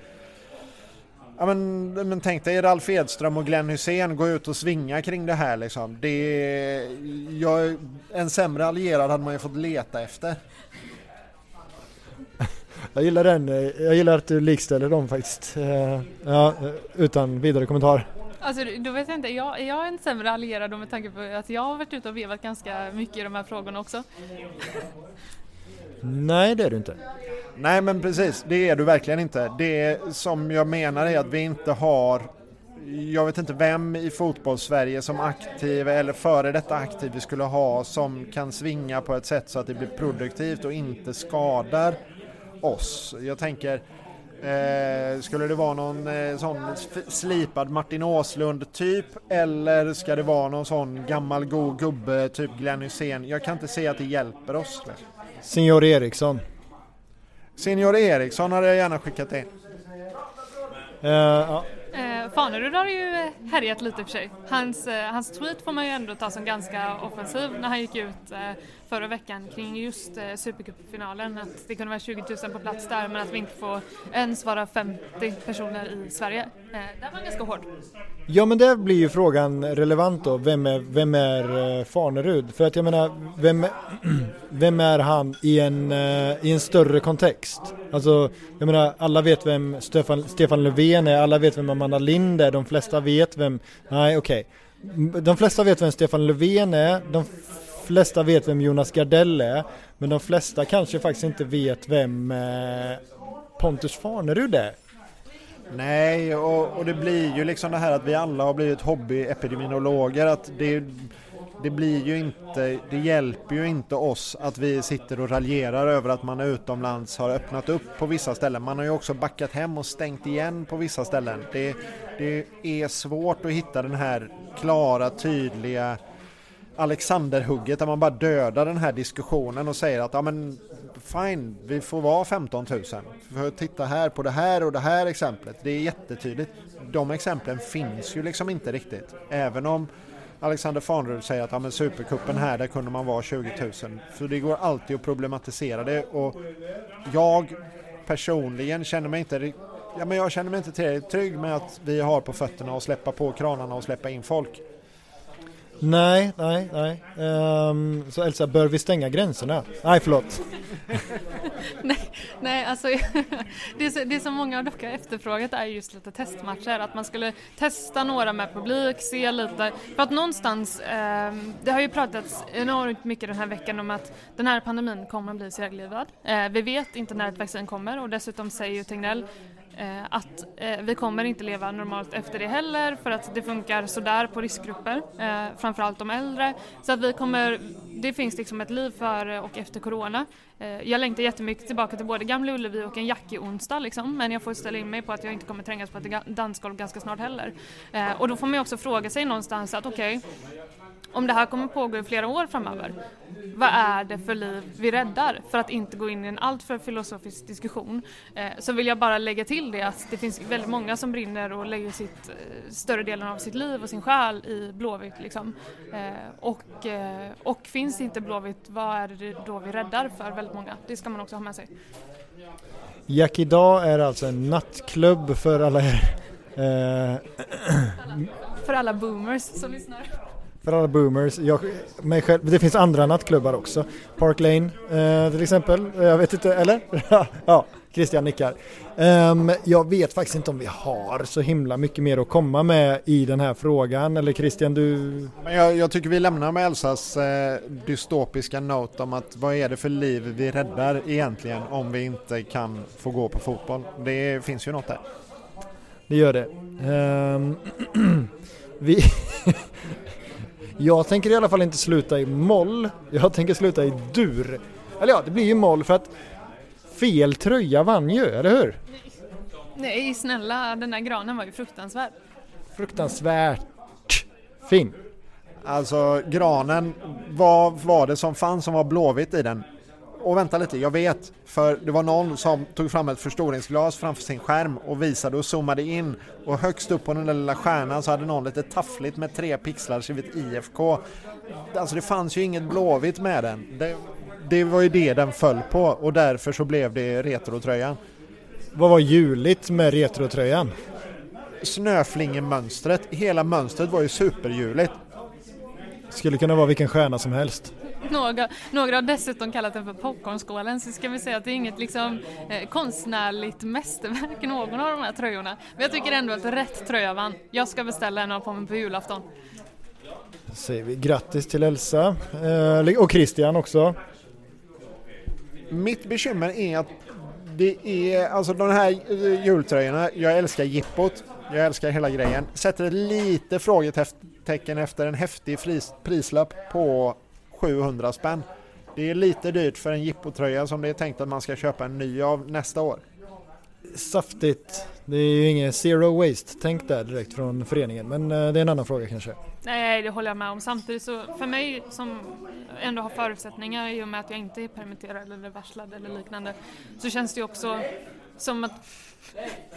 Ja, men, men tänk dig Ralf Edström och Glenn Hussein gå ut och svinga kring det här liksom. Det jag, en sämre allierad hade man ju fått leta efter. Jag gillar den, jag gillar att du likställer dem faktiskt. Eh, Ja, utan vidare kommentar. Alltså, då vet jag inte, jag, är jag en sämre allierad då med tanke på att jag har varit ute och vevat ganska mycket i de här frågorna också? Nej det är du inte. Nej men precis, det är du verkligen inte. Det som jag menar är att vi inte har jag vet inte vem i fotbollssverige som aktiv eller före detta aktiv vi skulle ha som kan svinga på ett sätt så att det blir produktivt och inte skadar oss. Jag tänker, eh, skulle det vara någon eh, sån slipad Martin Åslund typ eller ska det vara någon sån gammal god gubbe typ Glenn Hysén? Jag kan inte se att det hjälper oss. Signor Eriksson. Senior Eriksson hade jag gärna skickat in. Eh, ja. Eh, Fanerud har ju eh, härjat lite i och för sig. Hans, eh, hans tweet får man ju ändå ta som ganska offensiv när han gick ut eh, förra veckan kring just eh, Supercupfinalen. Att det kunde vara 20 000 på plats där men att vi inte får ens vara 50 personer i Sverige. Eh, där var han ganska hård. ja men där blir ju frågan relevant då. Vem är, vem är eh, Farnerud? För att jag menar, vem, vem är han i en, eh, i en större kontext? Alltså, jag menar, alla vet vem Stefan, Stefan Löfven är, alla vet vem Amanda Lind är, de flesta vet vem, nej okej. De flesta vet vem Stefan Löfven är, de flesta vet vem Jonas Gardell är, men de flesta kanske faktiskt inte vet vem eh, Pontus Farnerud är. Nej, och, och det blir ju liksom det här att vi alla har blivit hobbyepidemiologer. Att det, det blir ju inte, det hjälper ju inte oss att vi sitter och raljerar över att man utomlands har öppnat upp på vissa ställen. Man har ju också backat hem och stängt igen på vissa ställen. Det, det är svårt att hitta den här klara, tydliga Alexanderhugget där man bara dödar den här diskussionen och säger att ja men fine, vi får vara 15 000. För titta här på det här och det här exemplet. Det är jättetydligt. De exemplen finns ju liksom inte riktigt. Även om Alexander Farnerud säger att ja, men Superkuppen här, där kunde man vara 20 000. För det går alltid att problematisera det och jag personligen känner mig inte Ja, men jag känner mig inte tillräckligt trygg med att vi har på fötterna och släppa på kranarna och släppa in folk. Nej, nej, nej. Um, så Elsa, bör vi stänga gränserna? Nej, förlåt. Nej, nej alltså det, som- det som många dock har efterfrågat är just lite testmatcher, att man skulle testa några med publik, se lite, för att någonstans, um, det har ju pratats enormt mycket den här veckan om att den här pandemin kommer att bli seglivad. Uh, vi vet inte när ett vaccin kommer och dessutom säger ju Tegnell Eh, att eh, vi kommer inte leva normalt efter det heller för att det funkar sådär på riskgrupper, eh, framförallt de äldre. Så att vi kommer, det finns liksom ett liv före och efter corona. Eh, jag längtar jättemycket tillbaka till både Gamla Ullevi och en Jackie-onsdag liksom, men jag får ställa in mig på att jag inte kommer trängas på ett dansgolv ganska snart heller. Eh, och då får man ju också fråga sig någonstans att okej, om det här kommer pågå i flera år framöver, vad är det för liv vi räddar? För att inte gå in i en alltför filosofisk diskussion eh, så vill jag bara lägga till det att det finns väldigt många som brinner och lägger sitt, eh, större delen av sitt liv och sin själ i Blåvitt. Liksom. Eh, och, eh, och finns inte Blåvitt, vad är det då vi räddar för väldigt många? Det ska man också ha med sig. Jack idag är alltså en nattklubb för alla er. För alla boomers som lyssnar. För alla boomers. Jag, mig själv, det finns andra nattklubbar också. Park Lane eh, till exempel. Jag vet inte, eller? ja, Christian nickar. Ehm, jag vet faktiskt inte om vi har så himla mycket mer att komma med i den här frågan. Eller Christian, du... Men jag, jag tycker vi lämnar med Elsas eh, dystopiska note om att vad är det för liv vi räddar egentligen om vi inte kan få gå på fotboll. Det finns ju något där. Det gör det. Ehm, vi jag tänker i alla fall inte sluta i moll. Jag tänker sluta i dur. Eller ja, det blir ju moll för att fel tröja vann ju, eller hur? Nej, snälla, den där granen var ju fruktansvärd. Fruktansvärt fin. Alltså granen, vad var det som fanns som var blåvitt i den? Och vänta lite, jag vet. För det var någon som tog fram ett förstoringsglas framför sin skärm och visade och zoomade in. Och högst upp på den där lilla stjärnan så hade någon lite taffligt med tre pixlar skrivit IFK. Alltså det fanns ju inget blåvitt med den. Det, det var ju det den föll på och därför så blev det retrotröjan. Vad var juligt med retrotröjan? Snöflingemönstret, hela mönstret var ju superjuligt. Skulle kunna vara vilken stjärna som helst. Några, några har dessutom kallat den för popcornskålen så ska vi säga att det är inget liksom, eh, konstnärligt mästerverk någon av de här tröjorna. Men jag tycker ändå att rätt tröja vann. Jag ska beställa en och ha på mig på julafton. Säger vi grattis till Elsa eh, och Christian också. Mitt bekymmer är att det är, alltså de här eh, jultröjorna, jag älskar jippot, jag älskar hela grejen. Sätter lite frågetecken efter en häftig prislapp på 700 spänn. Det är lite dyrt för en jippotröja som det är tänkt att man ska köpa en ny av nästa år. Saftigt. Det är ju inget zero waste tänk där direkt från föreningen men eh, det är en annan fråga kanske. Nej, det håller jag med om. Samtidigt så för mig som ändå har förutsättningar i och med att jag inte är permitterad eller varslad eller liknande så känns det ju också som att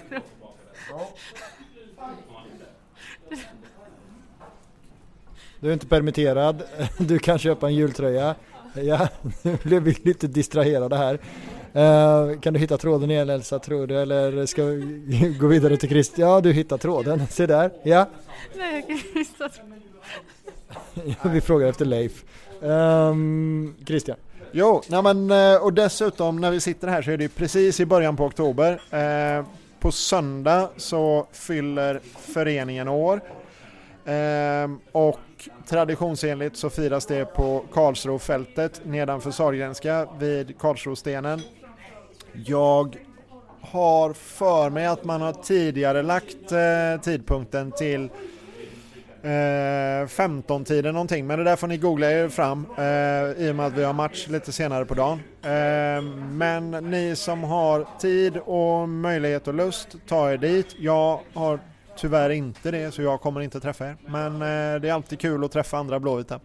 Du är inte permitterad, du kan köpa en jultröja. Ja, nu blev vi lite distraherade här. Eh, kan du hitta tråden igen Elsa tror du eller ska vi gå vidare till Christian? Ja du hittar tråden, se där. Ja, Nej, jag kan inte vi frågar efter Leif. Ehm, Christian. Jo, nej men, eh, och dessutom när vi sitter här så är det precis i början på oktober. Eh, på söndag så fyller föreningen år. Ehm, och traditionsenligt så firas det på Karlsrofältet nedanför Sahlgrenska vid Karlsrostenen. Jag har för mig att man har tidigare lagt eh, tidpunkten till eh, 15-tiden någonting men det där får ni googla er fram eh, i och med att vi har match lite senare på dagen. Eh, men ni som har tid och möjlighet och lust, ta er dit. Jag har tyvärr inte det så jag kommer inte träffa er. Men eh, det är alltid kul att träffa andra blåvita.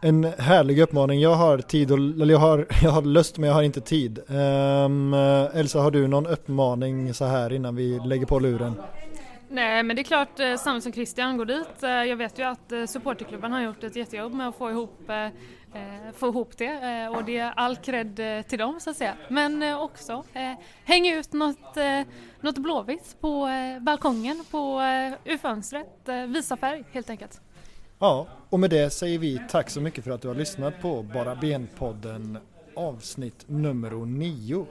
En härlig uppmaning. Jag har tid och, eller jag har, jag har lust men jag har inte tid. Ehm, Elsa har du någon uppmaning så här innan vi lägger på luren? Nej men det är klart, eh, samma som Christian, går dit. Jag vet ju att supporterklubben har gjort ett jättejobb med att få ihop, eh, få ihop det eh, och det är all cred eh, till dem så att säga. Men eh, också eh, häng ut något, eh, något blåvitt på eh, balkongen, på, eh, ur fönstret, eh, visa färg helt enkelt. Ja, och med det säger vi tack så mycket för att du har lyssnat på Bara Ben-podden avsnitt nummer 9.